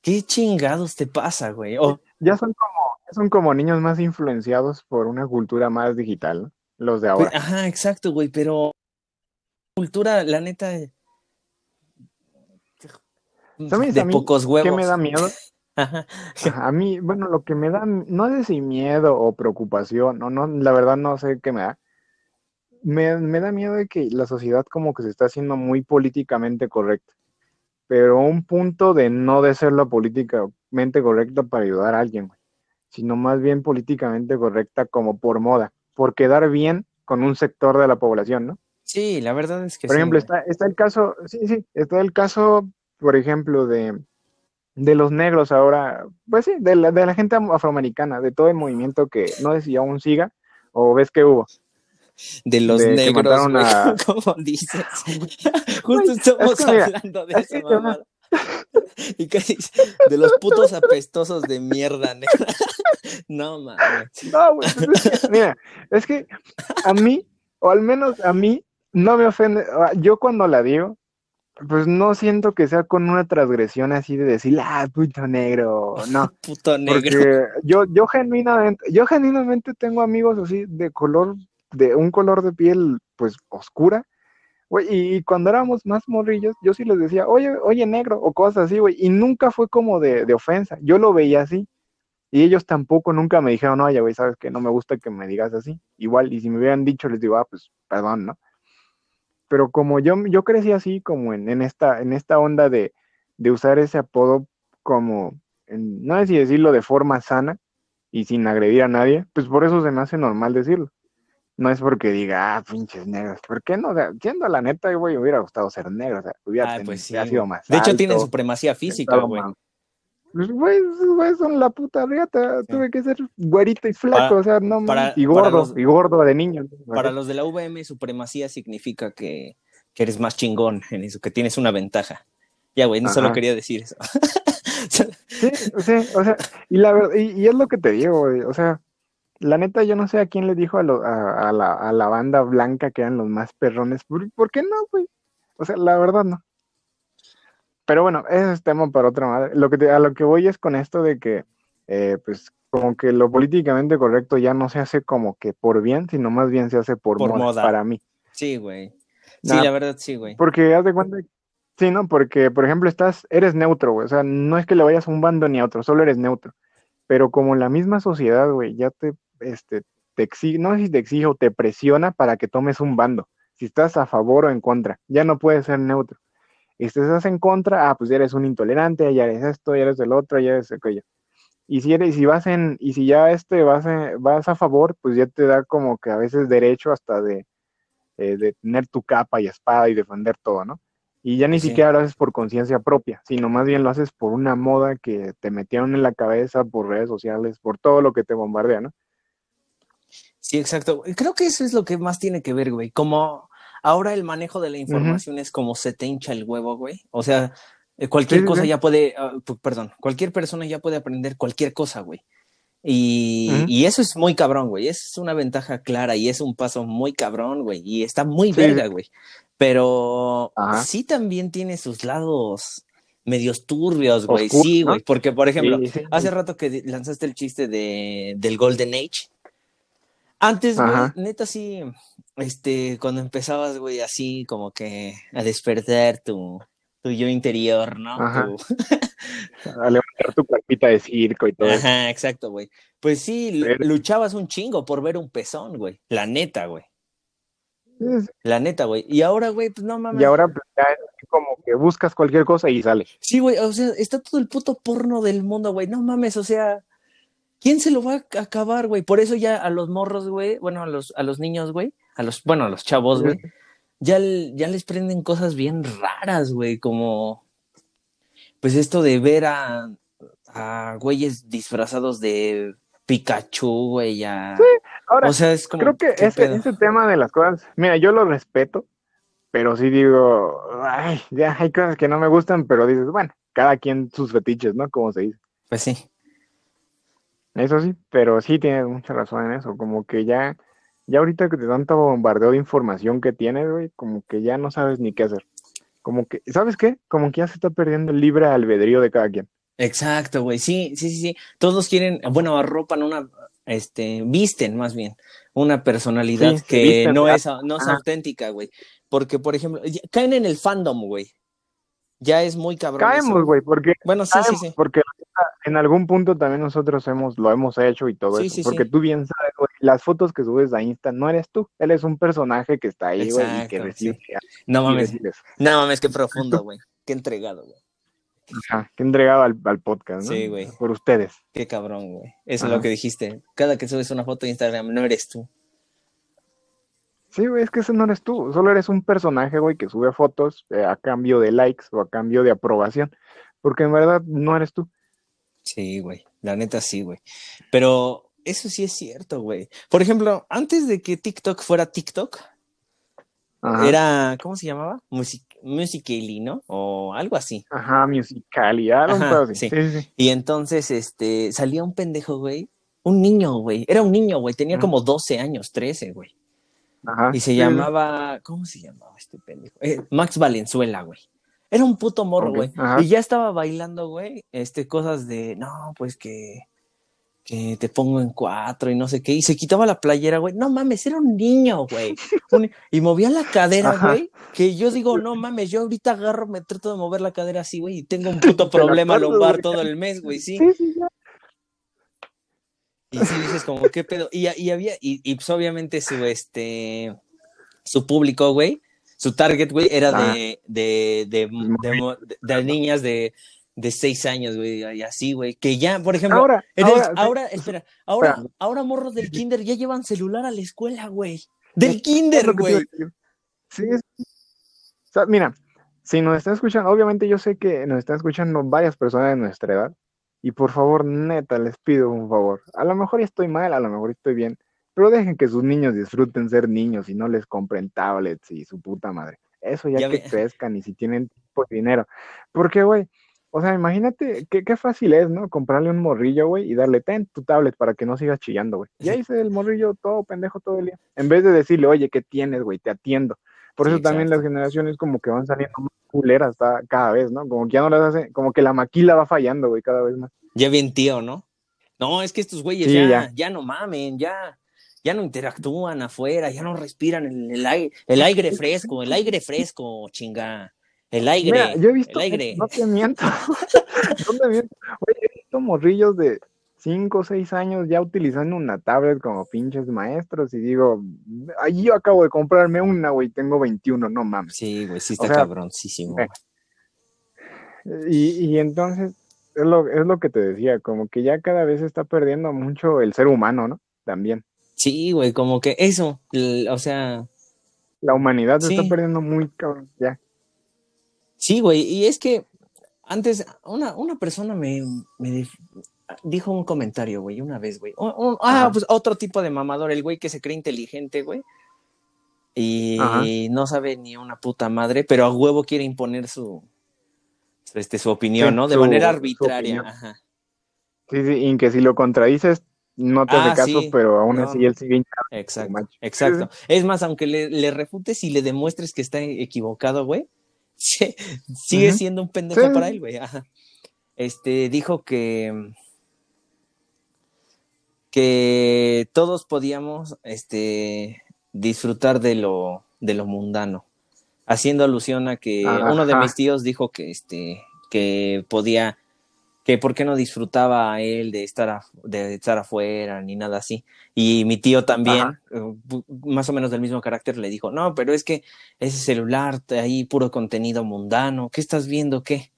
¿qué chingados te pasa, güey? Ya son como, son como niños más influenciados por una cultura más digital, los de ahora. ajá, exacto, güey, pero cultura, la neta, de pocos huevos. ¿Qué me da miedo? A mí, bueno, lo que me da, no es si miedo o preocupación, no, no, la verdad no sé qué me da. Me, da miedo de que la sociedad como que se está haciendo muy políticamente correcta. pero un punto de no de ser la políticamente correcta para ayudar a alguien, sino más bien políticamente correcta como por moda, por quedar bien con un sector de la población, ¿no? Sí, la verdad es que Por ejemplo, está, está el caso, sí, sí, está el caso, por ejemplo, de, de los negros ahora, pues sí, de la, de la gente afroamericana, de todo el movimiento que no sé si aún siga, o ves que hubo. De los negros, ¿cómo dices? Justo estamos hablando de esa mamá. Y casi de los putos apestosos de mierda, negra. No, mames. No, güey. Pues mira, es que a mí, o al menos a mí, no me ofende. Yo cuando la digo, pues no siento que sea con una transgresión así de decir, ah, puto negro, no. puto negro. Porque yo, yo genuinamente, yo genuinamente tengo amigos así de color, de un color de piel, pues, oscura. Güey, y cuando éramos más morrillos, yo sí les decía, oye, oye, negro, o cosas así, güey, y nunca fue como de, de ofensa, yo lo veía así, y ellos tampoco nunca me dijeron, oye, güey, sabes que no me gusta que me digas así, igual, y si me hubieran dicho, les digo, ah, pues, perdón, ¿no? Pero como yo, yo crecí así, como en, en esta, en esta onda de, de, usar ese apodo como, no sé si decirlo de forma sana y sin agredir a nadie, pues por eso se me hace normal decirlo. No es porque diga, ah, pinches negros, ¿por qué no? O sea, siendo la neta, güey, hubiera gustado ser negro, o sea, hubiera ah, pues sido más. De hecho, tiene supremacía física, güey. Pues, güey, güey, son la puta riata. Tuve que ser güerito y flaco, o sea, no para, y gordo, y gordo de niño. Para los de la VM, supremacía significa que, que, eres más chingón en eso, que tienes una ventaja. Ya, güey, no solo quería decir eso. sí, sí, o sea, y, la, y, y es lo que te digo, güey, o sea, la neta, yo no sé a quién le dijo a, lo, a, a, la, a la banda blanca que eran los más perrones. ¿Por, ¿por qué no, güey? O sea, la verdad no. Pero bueno, ese es tema para otra madre. Lo que a lo que voy es con esto de que, eh, pues, como que lo políticamente correcto ya no se hace como que por bien, sino más bien se hace por, moda, para mí. Sí, güey. Sí, la verdad, sí, güey. Porque haz de cuenta, sí, ¿no? Porque, por ejemplo, estás, eres neutro, güey. O sea, no es que le vayas a un bando ni a otro, solo eres neutro. Pero como la misma sociedad, güey, ya te, este, te exige, no sé si te exige o te presiona para que tomes un bando. Si estás a favor o en contra, ya no puedes ser neutro y si estás en contra, ah, pues ya eres un intolerante, ya eres esto, ya eres el otro, ya eres aquello. Y si eres, si vas en, y si ya este vas, vas a favor, pues ya te da como que a veces derecho hasta de, eh, de tener tu capa y espada y defender todo, ¿no? Y ya ni siquiera lo haces por conciencia propia, sino más bien lo haces por una moda que te metieron en la cabeza, por redes sociales, por todo lo que te bombardea, ¿no? Sí, exacto. Creo que eso es lo que más tiene que ver, güey. Como Ahora el manejo de la información es como se te hincha el huevo, güey. O sea, eh, cualquier cosa ya puede, ah, perdón, cualquier persona ya puede aprender cualquier cosa, güey. Y, y, eso es muy cabrón, güey. Es una ventaja clara y es un paso muy cabrón, güey. Y está muy verga, güey. Pero sí también tiene sus lados medios turbios, güey. sí, güey. Porque, por ejemplo, hace rato que lanzaste el chiste de, del Golden Age. Antes, güey, neta, sí, este, cuando empezabas, güey, así como que a despertar tu, tu yo interior, ¿no? a levantar tu cuerpita de circo y todo. Ajá, exacto, güey. Pues sí, luchabas un chingo por ver un pezón, güey. La neta, güey. La neta, güey. Y ahora, güey, pues no mames. Y ahora pues, ya es como que buscas cualquier cosa y sale. Sí, güey, o sea, está todo el puto porno del mundo, güey. No mames, o sea, ¿quién se lo va a acabar, güey? Por eso ya a los morros, güey, bueno, a los, a los niños, güey, a los, bueno, a los chavos, güey, ya, ya les prenden cosas bien raras, güey, como, pues esto de ver a, a güeyes disfrazados de Pikachu, güey, ya. Sí, ahora, o sea, es como, creo que ese, ese tema de las cosas, mira, yo lo respeto, pero sí digo, ay, ya hay cosas que no me gustan, pero dices, bueno, cada quien sus fetiches, ¿no? Como se dice. Pues sí. Eso sí, pero sí tienes mucha razón en eso, como que ya ya ahorita que te tanto bombardeo de información que tienes, güey, como que ya no sabes ni qué hacer. Como que, ¿sabes qué? Como que ya se está perdiendo el libre albedrío de cada quien. Exacto, güey. Sí, sí, sí, sí. Todos quieren, bueno, arropan una, este, visten más bien, una personalidad que no es, no es auténtica, güey. Porque, por ejemplo, caen en el fandom, güey ya es muy cabrón. Caemos, güey, porque. Bueno, sí, sí, sí. Porque en algún punto también nosotros hemos, lo hemos hecho y todo eso. porque tú bien sabes, güey, las fotos que subes a Insta no eres tú. Él es un personaje que está ahí, güey, y que recibe. No mames. No mames, qué profundo, güey. qué entregado, güey. Ajá, qué entregado al, podcast, ¿no? Sí, güey. Por ustedes. Qué cabrón, güey. Eso es lo que dijiste. Cada que subes una foto de Instagram, no eres tú. Sí, güey, es que ese no eres tú. Solo eres un personaje, güey, que sube fotos eh, a cambio de likes o a cambio de aprobación. Porque en verdad no eres tú. Sí, güey. La neta sí, güey. Pero eso sí es cierto, güey. Por ejemplo, antes de que TikTok fuera TikTok, era, ¿cómo se llamaba? Music Musical.ly, ¿no? O algo así. Ajá, Musical.ly, algo así. Sí. Sí, sí. Y entonces, este, salía un pendejo, güey. Un niño, güey. Era un niño, güey. Tenía como 12 años, 13, güey. Ajá. Y se llamaba, ¿cómo se llamaba este pendejo? Eh, Max Valenzuela, güey. Era un puto morro, güey. Y ya estaba bailando, güey, este, cosas de, no, pues que, que te pongo en cuatro y no sé qué. Y se quitaba la playera, güey. No mames, era un niño, güey. y movía la cadera, güey. Que yo digo, no mames, yo ahorita agarro, me trato de mover la cadera así, güey, y tengo un puto problema lumbar todo el mes, güey, sí. Y sí dices como, ¿qué pedo? Y, y había, y, y, pues obviamente su, este, su público, güey, su target, güey, era de, de, de, de, niñas de, de seis años, güey, y así, güey, que ya, por ejemplo, ahora, ahora, espera, ahora, ahora morros del kinder ya llevan celular a la escuela, güey, del kinder, güey. Sí, o sea, mira, si nos están escuchando, obviamente yo sé que nos están escuchando varias personas de nuestra edad, y por favor, neta, les pido un favor. A lo mejor estoy mal, a lo mejor estoy bien, pero dejen que sus niños disfruten ser niños y no les compren tablets y su puta madre. Eso ya, que crezcan y si tienen de dinero. Porque, güey, o sea, imagínate qué, qué fácil es, ¿no? Comprarle un morrillo, güey, y darle, ten tu tablet para que no sigas chillando, güey. Y ahí se el morrillo todo pendejo todo el día. En vez de decirle, oye, ¿qué tienes, güey? Te atiendo. Por eso también las generaciones como que van saliendo más culeras cada vez, ¿no? Como que ya no las hace, como que la maquila va fallando, güey, cada vez más. Ya bien tío, ¿no? No, es que estos güeyes ya, ya, no mamen, ya, ya no interactúan afuera, ya no respiran el, aire, el aire fresco, el aire fresco, chinga. El aire, Mira, yo he visto, el aire. No te miento. no te miento. Oye, he visto morrillos de 5 o 6 años ya utilizando una tablet como pinches maestros y digo, allí yo acabo de comprarme una, güey, tengo 21, no mames. Sí, güey, sí está cabroncísimo. Eh, y, y entonces, es lo, es lo que te decía, como que ya cada vez se está perdiendo mucho el ser humano, ¿no? También. Sí, güey, como que eso, o sea... La humanidad se está perdiendo muy cabrón, ya. Sí, güey, y es que antes una, una persona me, me dijo un comentario, güey, una vez, güey. ah, pues otro tipo de mamador, el güey que se cree inteligente, güey. Y no sabe ni una puta madre, pero a huevo quiere imponer su, este, su opinión, ¿no? De manera arbitraria. Ajá. Sí, sí, y que si lo contradices, no te hace ah, caso, pero aún así él sigue Exacto, exacto. Es más, aunque le, refutes y le demuestres que está equivocado, güey, sigue siendo un pendejo para él, güey. Ajá. Este, dijo que que todos podíamos este, disfrutar de lo, de lo mundano, haciendo alusión a que uno de mis tíos dijo que, este, que podía, que por qué no disfrutaba él de estar, de estar afuera ni nada así. Y mi tío también, eh, más o menos del mismo carácter, le dijo, no, pero es que ese celular, ahí puro contenido mundano, ¿qué estás viendo qué?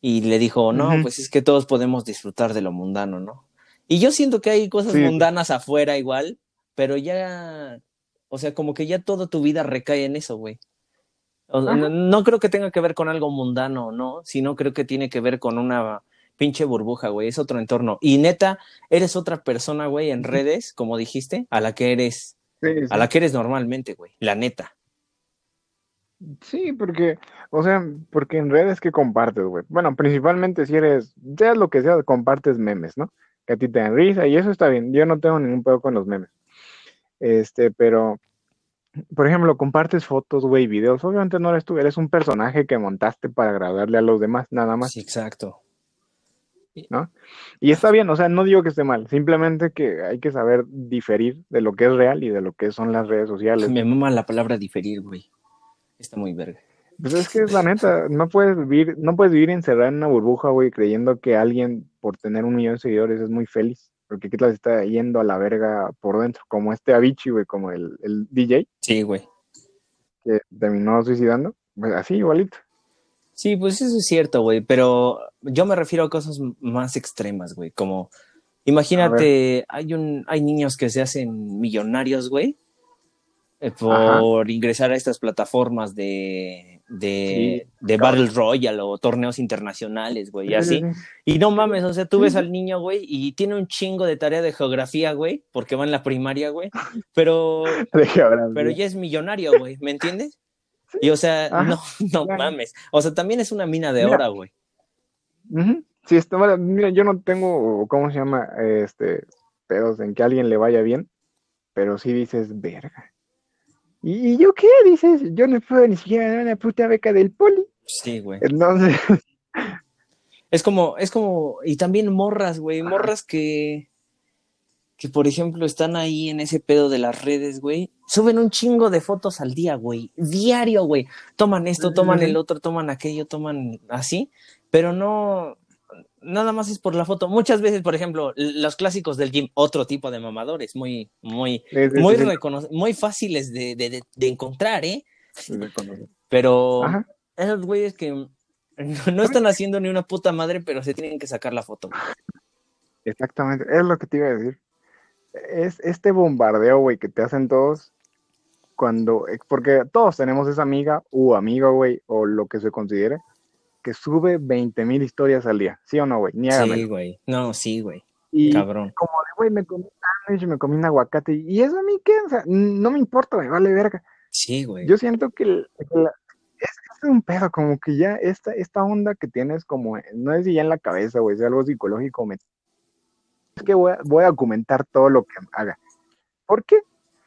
Y le dijo, no, pues es que todos podemos disfrutar de lo mundano, ¿no? Y yo siento que hay cosas mundanas afuera igual, pero ya, o sea, como que ya toda tu vida recae en eso, güey. no, creo que tenga que ver con algo mundano, ¿no? Sino creo que tiene que ver con una pinche burbuja, güey. Es otro entorno. Y neta, eres otra persona, güey, en redes, como dijiste, a la que eres, a la que eres normalmente, güey. La neta. Sí, porque, o sea, porque en redes que compartes, güey. Bueno, principalmente si eres, seas lo que sea, compartes memes, ¿no? Que a ti te dan risa y eso está bien. Yo no tengo ningún pedo con los memes. Este, pero, por ejemplo, compartes fotos, güey, videos. Obviamente no eres tú, eres un personaje que montaste para agradarle a los demás, nada más. Sí, exacto. ¿No? Y está bien, o sea, no digo que esté mal, simplemente que hay que saber diferir de lo que es real y de lo que son las redes sociales. Me mama la palabra diferir, güey. Está muy verga. Pues es que es la neta, no puedes vivir, no puedes vivir encerrado en una burbuja, güey, creyendo que alguien por tener un millón de seguidores es muy feliz. Porque qué tal está yendo a la verga por dentro, como este Avicii, güey, como el, el DJ. Sí, güey. Que terminó suicidando. Pues así, igualito. Sí, pues eso es cierto, güey, pero yo me refiero a cosas más extremas, güey, como imagínate, hay un hay niños que se hacen millonarios, güey, eh, por ingresar a estas plataformas de, de, de Battle Royale o torneos internacionales, güey, y así. Y no mames, o sea, tú ves al niño, güey, y tiene un chingo de tarea de geografía, güey, porque va en la primaria, güey, pero, pero ya es millonario, güey, ¿me entiendes? Y o sea, no, no mames, o sea, también es una mina de oro, güey. Sí, está, mira, yo no tengo, ¿cómo se llama? Este, pedos en que a alguien le vaya bien, pero sí dices, verga ¿Y, yo qué dices? Yo no puedo ni siquiera dar una puta beca del poli. Sí, güey. Entonces. Es como, es como, y también morras, güey, morras que, que por ejemplo están ahí en ese pedo de las redes, güey, suben un chingo de fotos al día, güey, diario, güey, toman esto, toman el otro, toman aquello, toman así, pero no, nada más es por la foto. Muchas veces, por ejemplo, los clásicos del gym, otro tipo de mamadores, muy, muy, muy, muy fáciles de, de, de, encontrar, ¿eh? Pero esos güeyes que no, están haciendo ni una puta madre, pero se tienen que sacar la foto. Exactamente, es lo que te iba a decir. Es este bombardeo, güey, que te hacen todos cuando, porque todos tenemos esa amiga u amigo, güey, o lo que se considere, que sube 20 mil historias al día, ¿sí o no, güey? Ni Sí, güey. No, sí, güey. Y Cabrón. como de, güey, me comí un me comí un aguacate. ¿Y eso a mí qué? O sea, no me importa, me vale verga. Sí, güey. Yo siento que, es, un pedo, como que ya esta, esta onda que tienes como, no es ya en la cabeza, güey, es algo psicológico. es que voy a, voy a documentar todo lo que haga. ¿Por qué?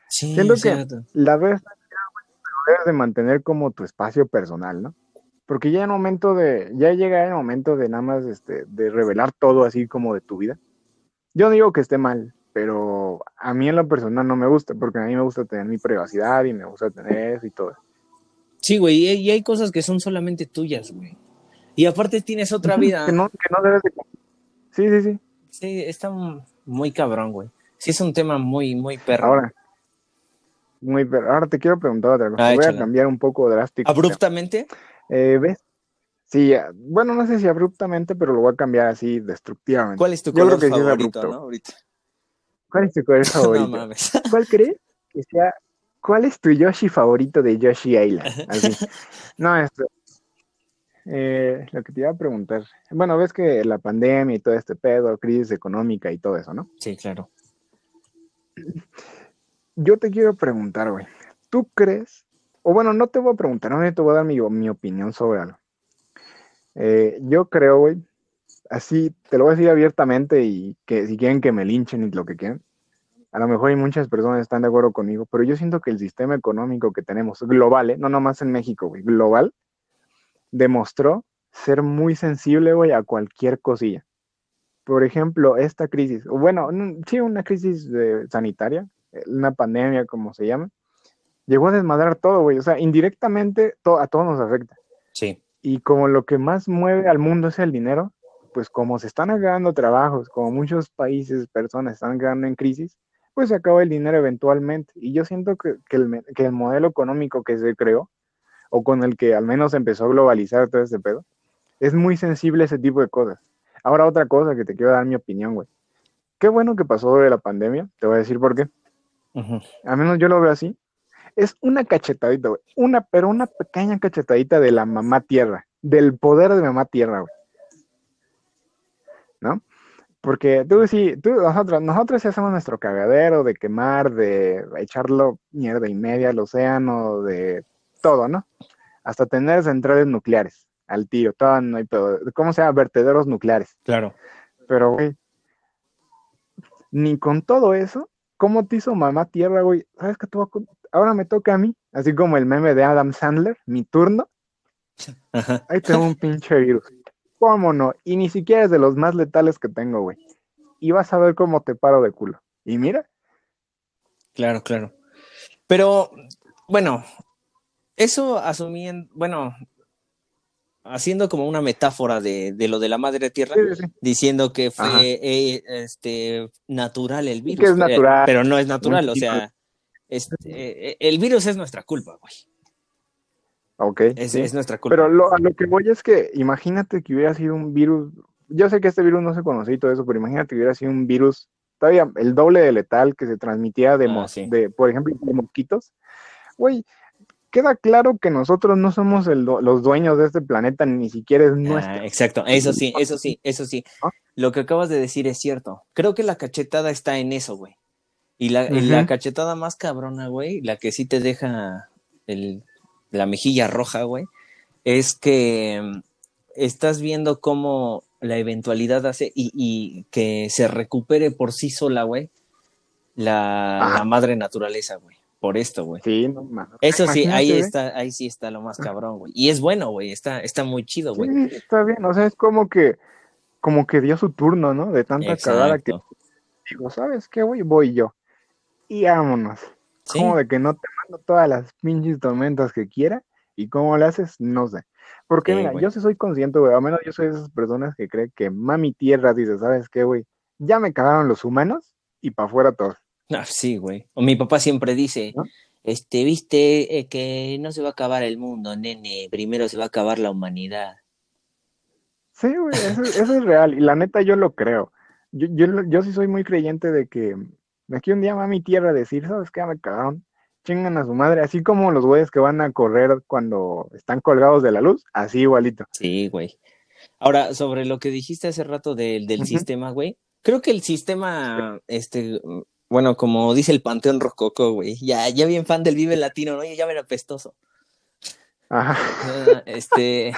Sí, siento que la vez debes de mantener como tu espacio personal, ¿no? Porque ya en momento de, ya llega el momento de nada más este, de revelar todo así como de tu vida. Yo no digo que esté mal, pero a mí en lo personal no me gusta, porque a mí me gusta tener mi privacidad y me gusta tener eso y todo. Sí, güey, y hay cosas que son solamente tuyas, güey. Y aparte tienes otra vida. que, no, que no debes de... Sí, sí, sí. Sí, está muy cabrón, güey. Sí, es un tema muy, muy perro. Ahora, muy perro. Ahora te quiero preguntar otra cosa. Ah, Voy a cambiar un poco drástico. ¿Abruptamente? Eh, ¿Ves? Sí, bueno, no sé si abruptamente, pero lo voy a cambiar así destructivamente. ¿Cuál es tu color favorito, ¿no? Ahorita. ¿Cuál es tu color favorito? no, mames. ¿Cuál crees que sea? ¿Cuál es tu Yoshi favorito de Yoshi Island? No, esto. Eh, lo que te iba a preguntar. Bueno, ves que la pandemia y todo este pedo, crisis económica y todo eso, ¿no? Sí, claro. Yo te quiero preguntar, güey. ¿Tú crees o bueno, no te voy a preguntar, no te voy a dar mi, mi opinión sobre algo. Eh, yo creo, güey, así te lo voy a decir abiertamente y que si quieren que me linchen y lo que quieran, a lo mejor hay muchas personas que están de acuerdo conmigo, pero yo siento que el sistema económico que tenemos global, ¿eh? no nomás en México, güey, global, demostró ser muy sensible, güey, a cualquier cosilla. Por ejemplo, esta crisis, o bueno, sí, una crisis sanitaria, una pandemia, como se llama, llegó a desmadrar todo, güey. O sea, indirectamente a todos nos afecta. Sí. Y como lo que más mueve al mundo es el dinero, pues como se están agregando trabajos, como muchos países, personas están quedando en crisis, pues se acaba el dinero eventualmente. Y yo siento que, el, que el modelo económico que se creó, o con el que al menos empezó a globalizar todo este pedo, es muy sensible a ese tipo de cosas. Ahora otra cosa que te quiero dar mi opinión, güey. Qué bueno que pasó de la pandemia, te voy a decir por qué. Al menos yo lo veo así, es una cachetadita, güey. Una, pero una pequeña cachetadita de la mamá tierra, del poder de mamá tierra, güey. ¿No? Porque tú sí, tú, nosotros, nosotros sí hacemos nuestro cagadero de quemar, de echarlo mierda y media al océano, de todo, ¿no? Hasta tener centrales nucleares al tiro, todo, no hay ¿cómo se llama? Vertederos nucleares. Claro. Pero, güey, ni con todo eso, ¿cómo te hizo mamá tierra, güey? ¿Sabes qué? Tú, ahora me toca a mí, así como el meme de Adam Sandler, mi turno. Ahí tengo un pinche virus. ¿Cómo no? Y ni siquiera es de los más letales que tengo, güey. Y vas a ver cómo te paro de culo. Y mira. Claro, claro. Pero, bueno, eso asumiendo, bueno, haciendo como una metáfora de, lo de la madre tierra, diciendo que fue eh, este natural el virus. Que es natural. Pero no es natural, o sea, este, eh, el virus es nuestra culpa, güey. Ok. Es, nuestra culpa. Pero lo, a lo que voy es que imagínate que hubiera sido un virus. Yo sé que este virus no se conocía y todo eso, pero imagínate que hubiera sido un virus todavía el doble de letal que se transmitía de, ah, de por ejemplo, de mosquitos. Güey, queda claro que nosotros no somos los dueños de este planeta, ni siquiera es ah, nuestro. exacto, eso sí, eso sí, eso sí. Lo que acabas de decir es cierto. Creo que la cachetada está en eso, güey. Y la, la cachetada más cabrona, güey, la que sí te deja el, la mejilla roja, güey, es que mm, estás viendo cómo la eventualidad hace y, que se recupere por sí sola, güey, la, madre naturaleza, güey. Por esto, güey. Sí, no Eso sí, ahí está, ahí sí está lo más cabrón, güey. Y es bueno, güey, está, está muy chido, güey. Sí, está bien, o sea, es como que, como que dio su turno, ¿no? De tanta cagada que digo, ¿sabes qué, güey? Voy yo. Y vámonos. Como de que no te mando todas las pinches tormentas que quiera y cómo le haces, no sé. Porque mira, yo sí soy consciente, güey, al menos yo soy de esas personas que creen que mami tierra dice, ¿sabes qué, güey? Ya me cagaron los humanos y para afuera todos. Ah, sí, güey. O mi papá siempre dice, este, viste, eh, que no se va a acabar el mundo, nene, primero se va a acabar la humanidad. Sí, güey, eso, es real. Y la neta yo lo creo. Yo, yo, yo sí soy muy creyente de que de aquí un día va a mi tierra a decir, ¿sabes qué? Me cagaron chingan a su madre, así como los güeyes que van a correr cuando están colgados de la luz, así igualito. Sí, güey. Ahora, sobre lo que dijiste hace rato del, del sistema, güey, creo que el sistema, este, bueno, como dice el Panteón Rococo, güey, ya, ya bien fan del Vive Latino, ¿no? Ya me era pestoso. Ajá. Ah, este,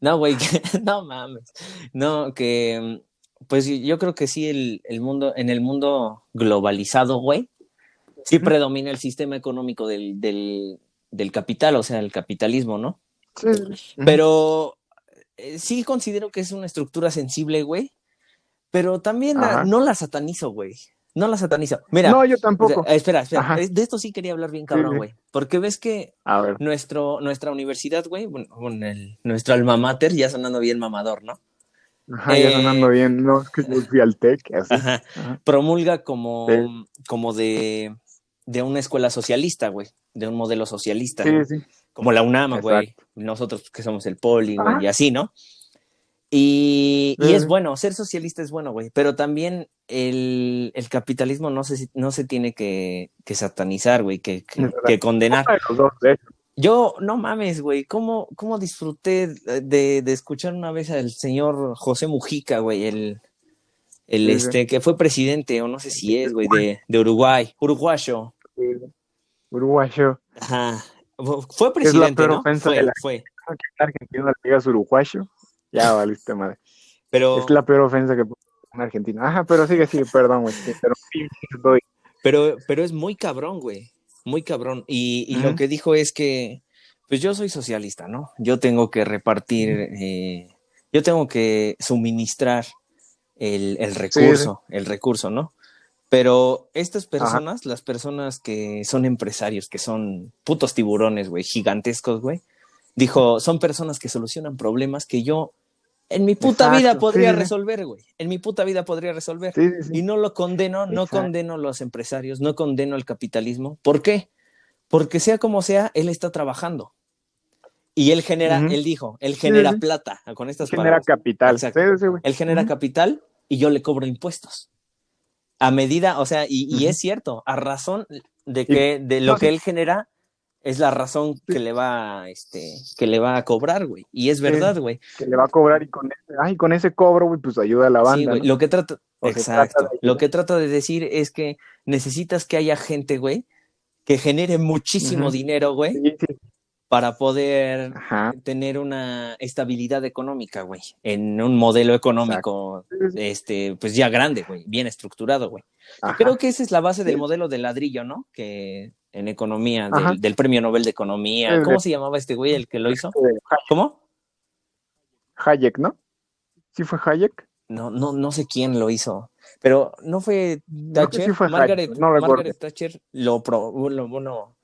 no, güey, no mames. No, que, pues yo creo que sí, el, el mundo, en el mundo globalizado, güey, sí predomina el sistema económico del, del, capital, o sea, el capitalismo, ¿no? Sí. Pero eh, sí considero que es una estructura sensible, güey. Pero también no la satanizo, güey. No la satanizo. Mira. No, yo tampoco. espera, espera. De esto sí quería hablar bien cabrón, güey. Porque ves que Nuestro, nuestra universidad, güey, bueno, nuestro alma mater, ya sonando bien mamador, ¿no? Ajá, ya sonando eh, bien, no, es que yo fui al TEC, así. Promulga como, como de de una escuela socialista, güey, de un modelo socialista. Sí, sí. Como la UNAM, güey. Nosotros que somos el poli, güey, y así, ¿no? Y, y, es bueno, ser socialista es bueno, güey, pero también el, el, capitalismo no se, no se tiene que, que satanizar, güey, que, que, condenar. Yo, no mames, güey, ¿cómo, ¿cómo disfruté de, de, escuchar una vez al señor José Mujica, güey, el, el este, que fue presidente, o no sé si es, güey, de, de Uruguay, uruguayo uruguayo. Ajá. Fue presidente, es la peor ¿no? fue, de la fue. uruguayo. Ya valiste madre. Pero... Es la peor ofensa que un argentino. Ajá, pero sigue, sigue, perdón, güey. Pero, pero, pero es muy cabrón, güey. Muy cabrón. Y, y lo que dijo es que, pues yo soy socialista, ¿no? Yo tengo que repartir, eh, yo tengo que suministrar el, el recurso, el recurso, ¿no? Pero estas personas, las personas que son empresarios, que son putos tiburones, güey, gigantescos, güey, dijo, son personas que solucionan problemas que yo en mi puta vida podría resolver, güey. En mi puta vida podría resolver. y no lo condeno, no condeno a los empresarios, no condeno al capitalismo. ¿Por qué? Porque sea como sea, él está trabajando. Y él genera, él dijo, él genera plata con estas genera capital. él genera capital y yo le cobro impuestos a medida, o sea, y, es cierto, a razón de que de lo que él genera es la razón que le va, este, que le va a cobrar, güey. Y es verdad, güey. Que le va a cobrar y con ese, ay, con ese cobro, güey, pues ayuda a la banda. Sí, Lo que trata, exacto. Lo que trato de decir es que necesitas que haya gente, güey, que genere muchísimo dinero, güey, sí, sí para poder tener una estabilidad económica, güey, en un modelo económico, este, pues ya grande, güey, bien estructurado, güey. Creo que esa es la base del modelo de ladrillo, ¿no? Que en economía, del, premio Nobel de Economía, ¿cómo se llamaba este güey el que lo hizo? ¿Cómo? Hayek, ¿no? ¿Sí fue Hayek? No, no, no sé quién lo hizo. Pero no fue Thatcher, Margaret, Margaret Thatcher lo, pro, bueno,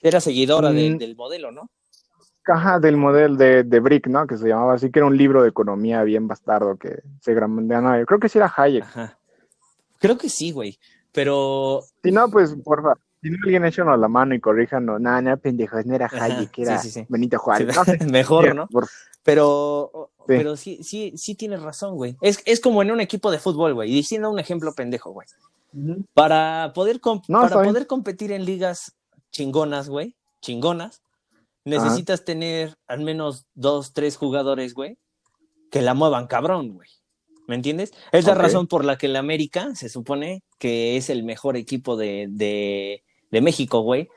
era seguidora mm. del modelo, ¿no? Caja del modelo de, de, Brick, ¿no? Que se llamaba así, que era un libro de economía bien bastardo que se grabó. Creo que sí era Hayek. Creo que sí, güey. Pero. Si no, pues, porfa, si no alguien échanos la mano y corríjanos, nada, nada, pendejos, no era que era Benito Juárez. Mejor, ¿no? Pero, pero sí, sí, sí tienes razón, güey. Es, es como en un equipo de fútbol, güey. Y diciendo un ejemplo pendejo, güey. Para, poder, para poder competir en ligas chingonas, güey, chingonas, necesitas tener al menos dos, tres jugadores, güey, que la muevan cabrón, güey. ¿Me entiendes? Es la razón por la que el América se supone que es el mejor equipo de, de, de México, güey.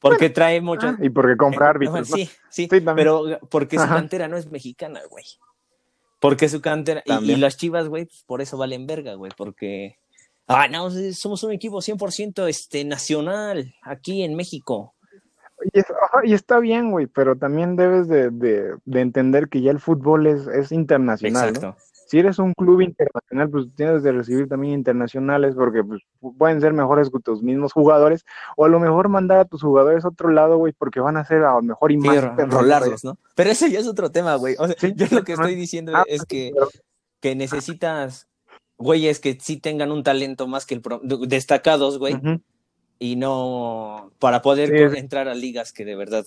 Porque trae mucho. Ah, y porque compra árbitros. sí, sí, pero porque su cantera no es mexicana, güey. Porque su cantera. Y, las chivas, güey, pues por eso valen verga, güey. Porque. Ah, no, somos un equipo 100% este, nacional aquí en México. Y, está bien, güey, pero también debes de, de, de, entender que ya el fútbol es, es internacional. Exacto si eres un club internacional, pues tienes de recibir también internacionales porque pues, pueden ser mejores que tus mismos jugadores o a lo mejor mandar a tus jugadores a otro lado, güey, porque van a ser a lo mejor y más ¿no? Pero eso ya es otro tema, güey. O sea, yo lo que estoy diciendo ah, es que, que necesitas güeyes que sí tengan un talento más que el destacados, güey. Y no para poder entrar a ligas que de verdad,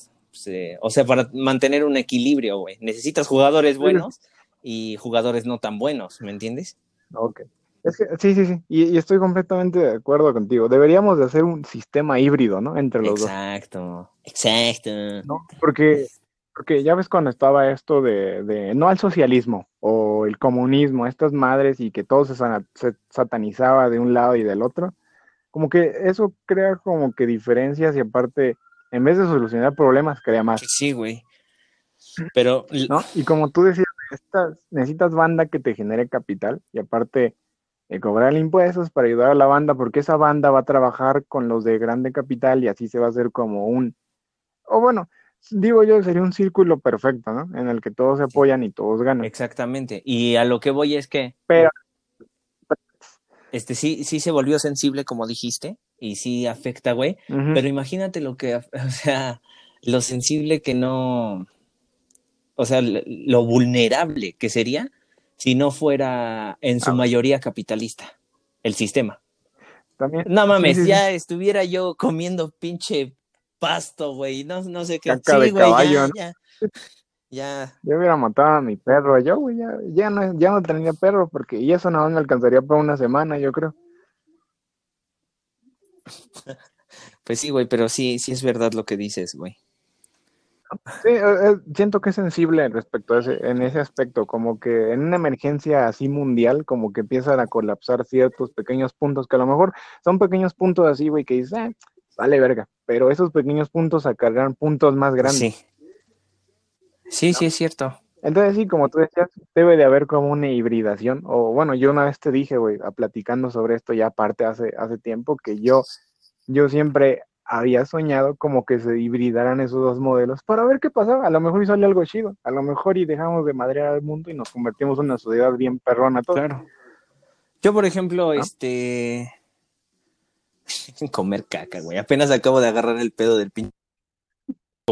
o sea, para mantener un equilibrio, güey. Necesitas jugadores buenos y jugadores no tan buenos, ¿me entiendes? Ok. Es que, sí, sí, sí, y, estoy completamente de acuerdo contigo. Deberíamos de hacer un sistema híbrido, ¿no? Entre los dos. Exacto, exacto. ¿No? Porque, porque ya ves cuando estaba esto de, de, no al socialismo o el comunismo, estas madres y que todo se, se satanizaba de un lado y del otro, como que eso crea como que diferencias y aparte, en vez de solucionar problemas, crea más. Sí, güey. Pero... ¿No? Y como tú decías, necesitas banda que te genere capital y aparte de cobrar impuestos para ayudar a la banda, porque esa banda va a trabajar con los de grande capital y así se va a hacer como un, o bueno, digo yo, sería un círculo perfecto, ¿no? En el que todos se apoyan y todos ganan. Exactamente. Y a lo que voy es que... Pero... Este sí, sí se volvió sensible, como dijiste, y sí afecta, güey. Pero imagínate lo que, o sea, lo sensible que no, o sea, lo vulnerable que sería si no fuera en su ah, mayoría capitalista el sistema. También, no mames, ya estuviera yo comiendo pinche pasto, güey, no, no sé qué. Caca sí, güey, ya, ya, ya, Yo hubiera matado a mi perro, yo, güey, ya, ya, no, ya no tendría perro, porque y eso no me alcanzaría para una semana, yo creo. Pues sí, güey, pero sí, sí es verdad lo que dices, güey. Sí, eh, eh, siento que es sensible respecto a ese, en ese aspecto, como que en una emergencia así mundial, como que empiezan a colapsar ciertos pequeños puntos, que a lo mejor son pequeños puntos así, güey, que dices, eh, vale verga, pero esos pequeños puntos acarrean puntos más grandes. Sí, sí, sí, es cierto. Entonces sí, como tú decías, debe de haber como una hibridación, o bueno, yo una vez te dije, güey, platicando sobre esto ya aparte hace, hace tiempo, que yo, yo siempre había soñado como que se hibridaran esos dos modelos para ver qué pasaba. A lo mejor y sale algo chido, a lo mejor y dejamos de madrear al mundo y nos convertimos en una sociedad bien perrona. Claro. Yo, por ejemplo, este comer caca, güey. Apenas acabo de agarrar el pedo del pinche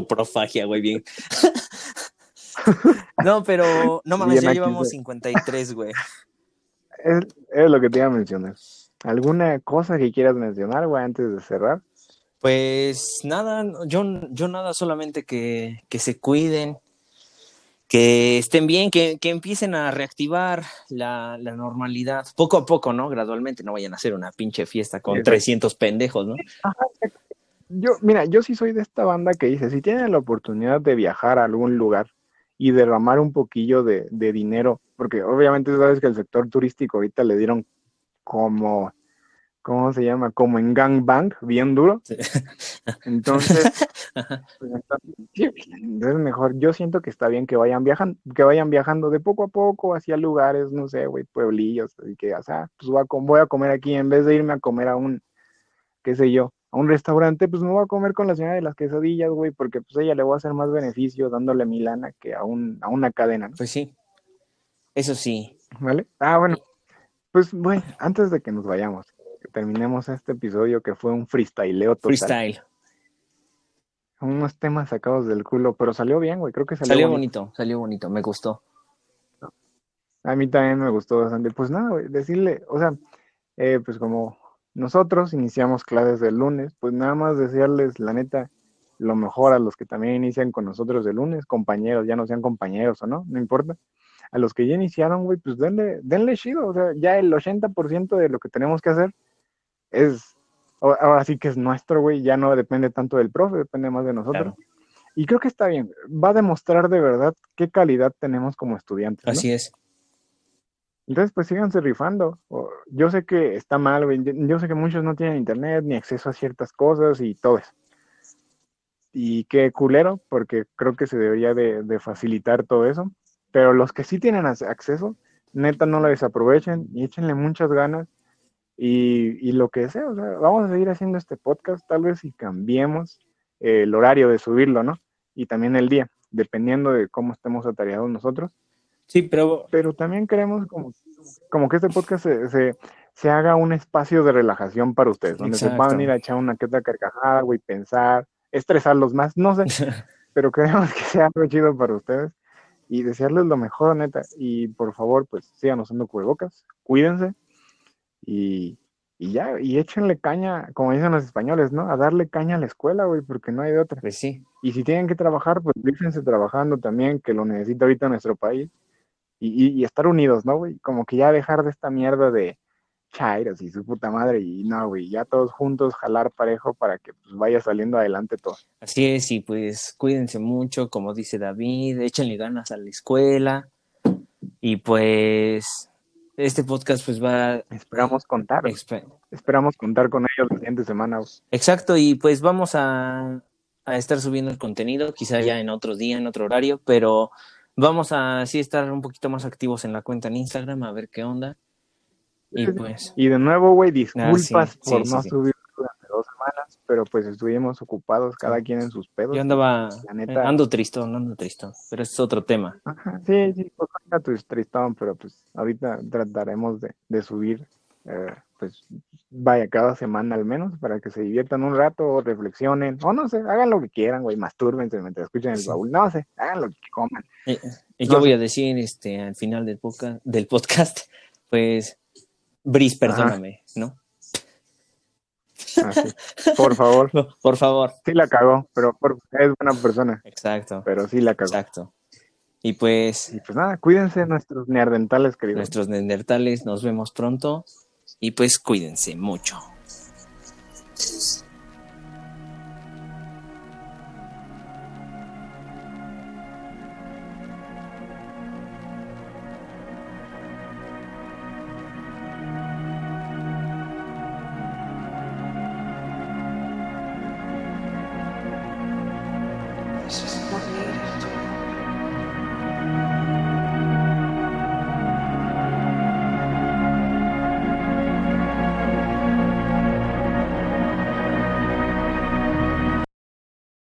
profagia, güey, bien. no, pero no mames, ya llevamos 53, güey. Es, es lo que te iba a mencionar. ¿Alguna cosa que quieras mencionar, güey, antes de cerrar? Pues nada, yo, yo nada, solamente que, que se cuiden, que estén bien, que, que empiecen a reactivar la, la, normalidad, poco a poco, ¿no? Gradualmente, no vayan a hacer una pinche fiesta con 300 pendejos, ¿no? Yo, mira, yo sí soy de esta banda que dice, si tienen la oportunidad de viajar a algún lugar y derramar un poquillo de, de dinero, porque obviamente sabes que el sector turístico ahorita le dieron como ¿cómo se llama? Como en gangbang, bien duro. Entonces, pues, es mejor. Yo siento que está bien que vayan viajando, que vayan viajando de poco a poco hacia lugares, no sé, güey, pueblillos, y que, o sea, pues voy a, voy a comer aquí en vez de irme a comer a un, qué sé yo, a un restaurante, pues me voy a comer con la señora de las quesadillas, güey, porque pues ella le voy a hacer más beneficio dándole mi lana que a, un, a una cadena. Pues sí, eso sí. ¿Vale? Ah, bueno, pues bueno, antes de que nos vayamos, terminemos este episodio que fue un freestyleo total. Freestyle. Unos temas sacados del culo, pero salió bien, güey. Creo que salió, salió bonito. Salió bonito, me gustó. A mí también me gustó bastante. Pues nada, güey, decirle, o sea, eh, pues como nosotros iniciamos clases el lunes, pues nada más desearles, la neta, lo mejor a los que también inician con nosotros el lunes, compañeros, ya no sean compañeros o no, no importa. A los que ya iniciaron, güey, pues denle, denle chido, o sea, ya el 80% de lo que tenemos que hacer es, ahora sí que es nuestro, güey, ya no depende tanto del profe, depende más de nosotros. Y creo que está bien, va a demostrar de verdad qué calidad tenemos como estudiantes. Así es. Entonces, pues síganse rifando. Yo sé que está mal, güey. Yo sé que muchos no tienen internet ni acceso a ciertas cosas y todo eso. Y qué culero, porque creo que se debería de, facilitar todo eso. Pero los que sí tienen acceso, neta, no lo desaprovechen y échenle muchas ganas. Y, lo que sea, o sea, vamos a seguir haciendo este podcast, tal vez si cambiemos el horario de subirlo, ¿no? Y también el día, dependiendo de cómo estemos atareados nosotros Sí, pero... Pero también queremos como, como que este podcast se, se, haga un espacio de relajación para ustedes, donde se puedan ir a echar una que otra carcajada, güey, pensar, estresarlos más, no sé, pero queremos que sea algo chido para ustedes y desearles lo mejor, neta. Y por favor, pues sigan usando cubrebocas, cuídense y, y ya, y échenle caña, como dicen los españoles, ¿no? A darle caña a la escuela, güey, porque no hay de otra. Pues sí. Y si tienen que trabajar, pues dífense trabajando también, que lo necesita ahorita nuestro país y, estar unidos, ¿no, güey? Como que ya dejar de esta mierda de chairos y su puta madre y no, güey, ya todos juntos jalar parejo para que pues, vaya saliendo adelante todo. Así es, y pues cuídense mucho, como dice David, échenle ganas a la escuela y pues este podcast pues va... Esperamos contar. esperamos contar con ellos la siguiente semana. Exacto, y pues vamos a, a estar subiendo el contenido, quizá ya en otro día, en otro horario, pero Vamos a así estar un poquito más activos en la cuenta en Instagram, a ver qué onda. Y pues. Y de nuevo, güey, ah, disculpas por no subir pero pues estuvimos ocupados, cada quien en sus pedos. Yo andaba. ando tristón, ando tristón, pero es otro tema. sí, sí, pues anda tristón, pero pues ahorita trataremos de, de subir eh, pues vaya cada semana al menos para que se diviertan un rato o reflexionen o no sé, hagan lo que quieran, güey, mastúrbense mientras escuchen el baúl, no sé, hagan lo que coman. Y, yo voy a decir este al final del podcast, del podcast pues Bris, perdóname, ¿no? Ah, por favor. por favor. Sí la cagó, pero es buena persona. Exacto. Pero sí la cagó. Exacto. Y pues. Y pues nada, cuídense nuestros neandertales, queridos. Nuestros neandertales, nos vemos pronto y pues cuídense mucho.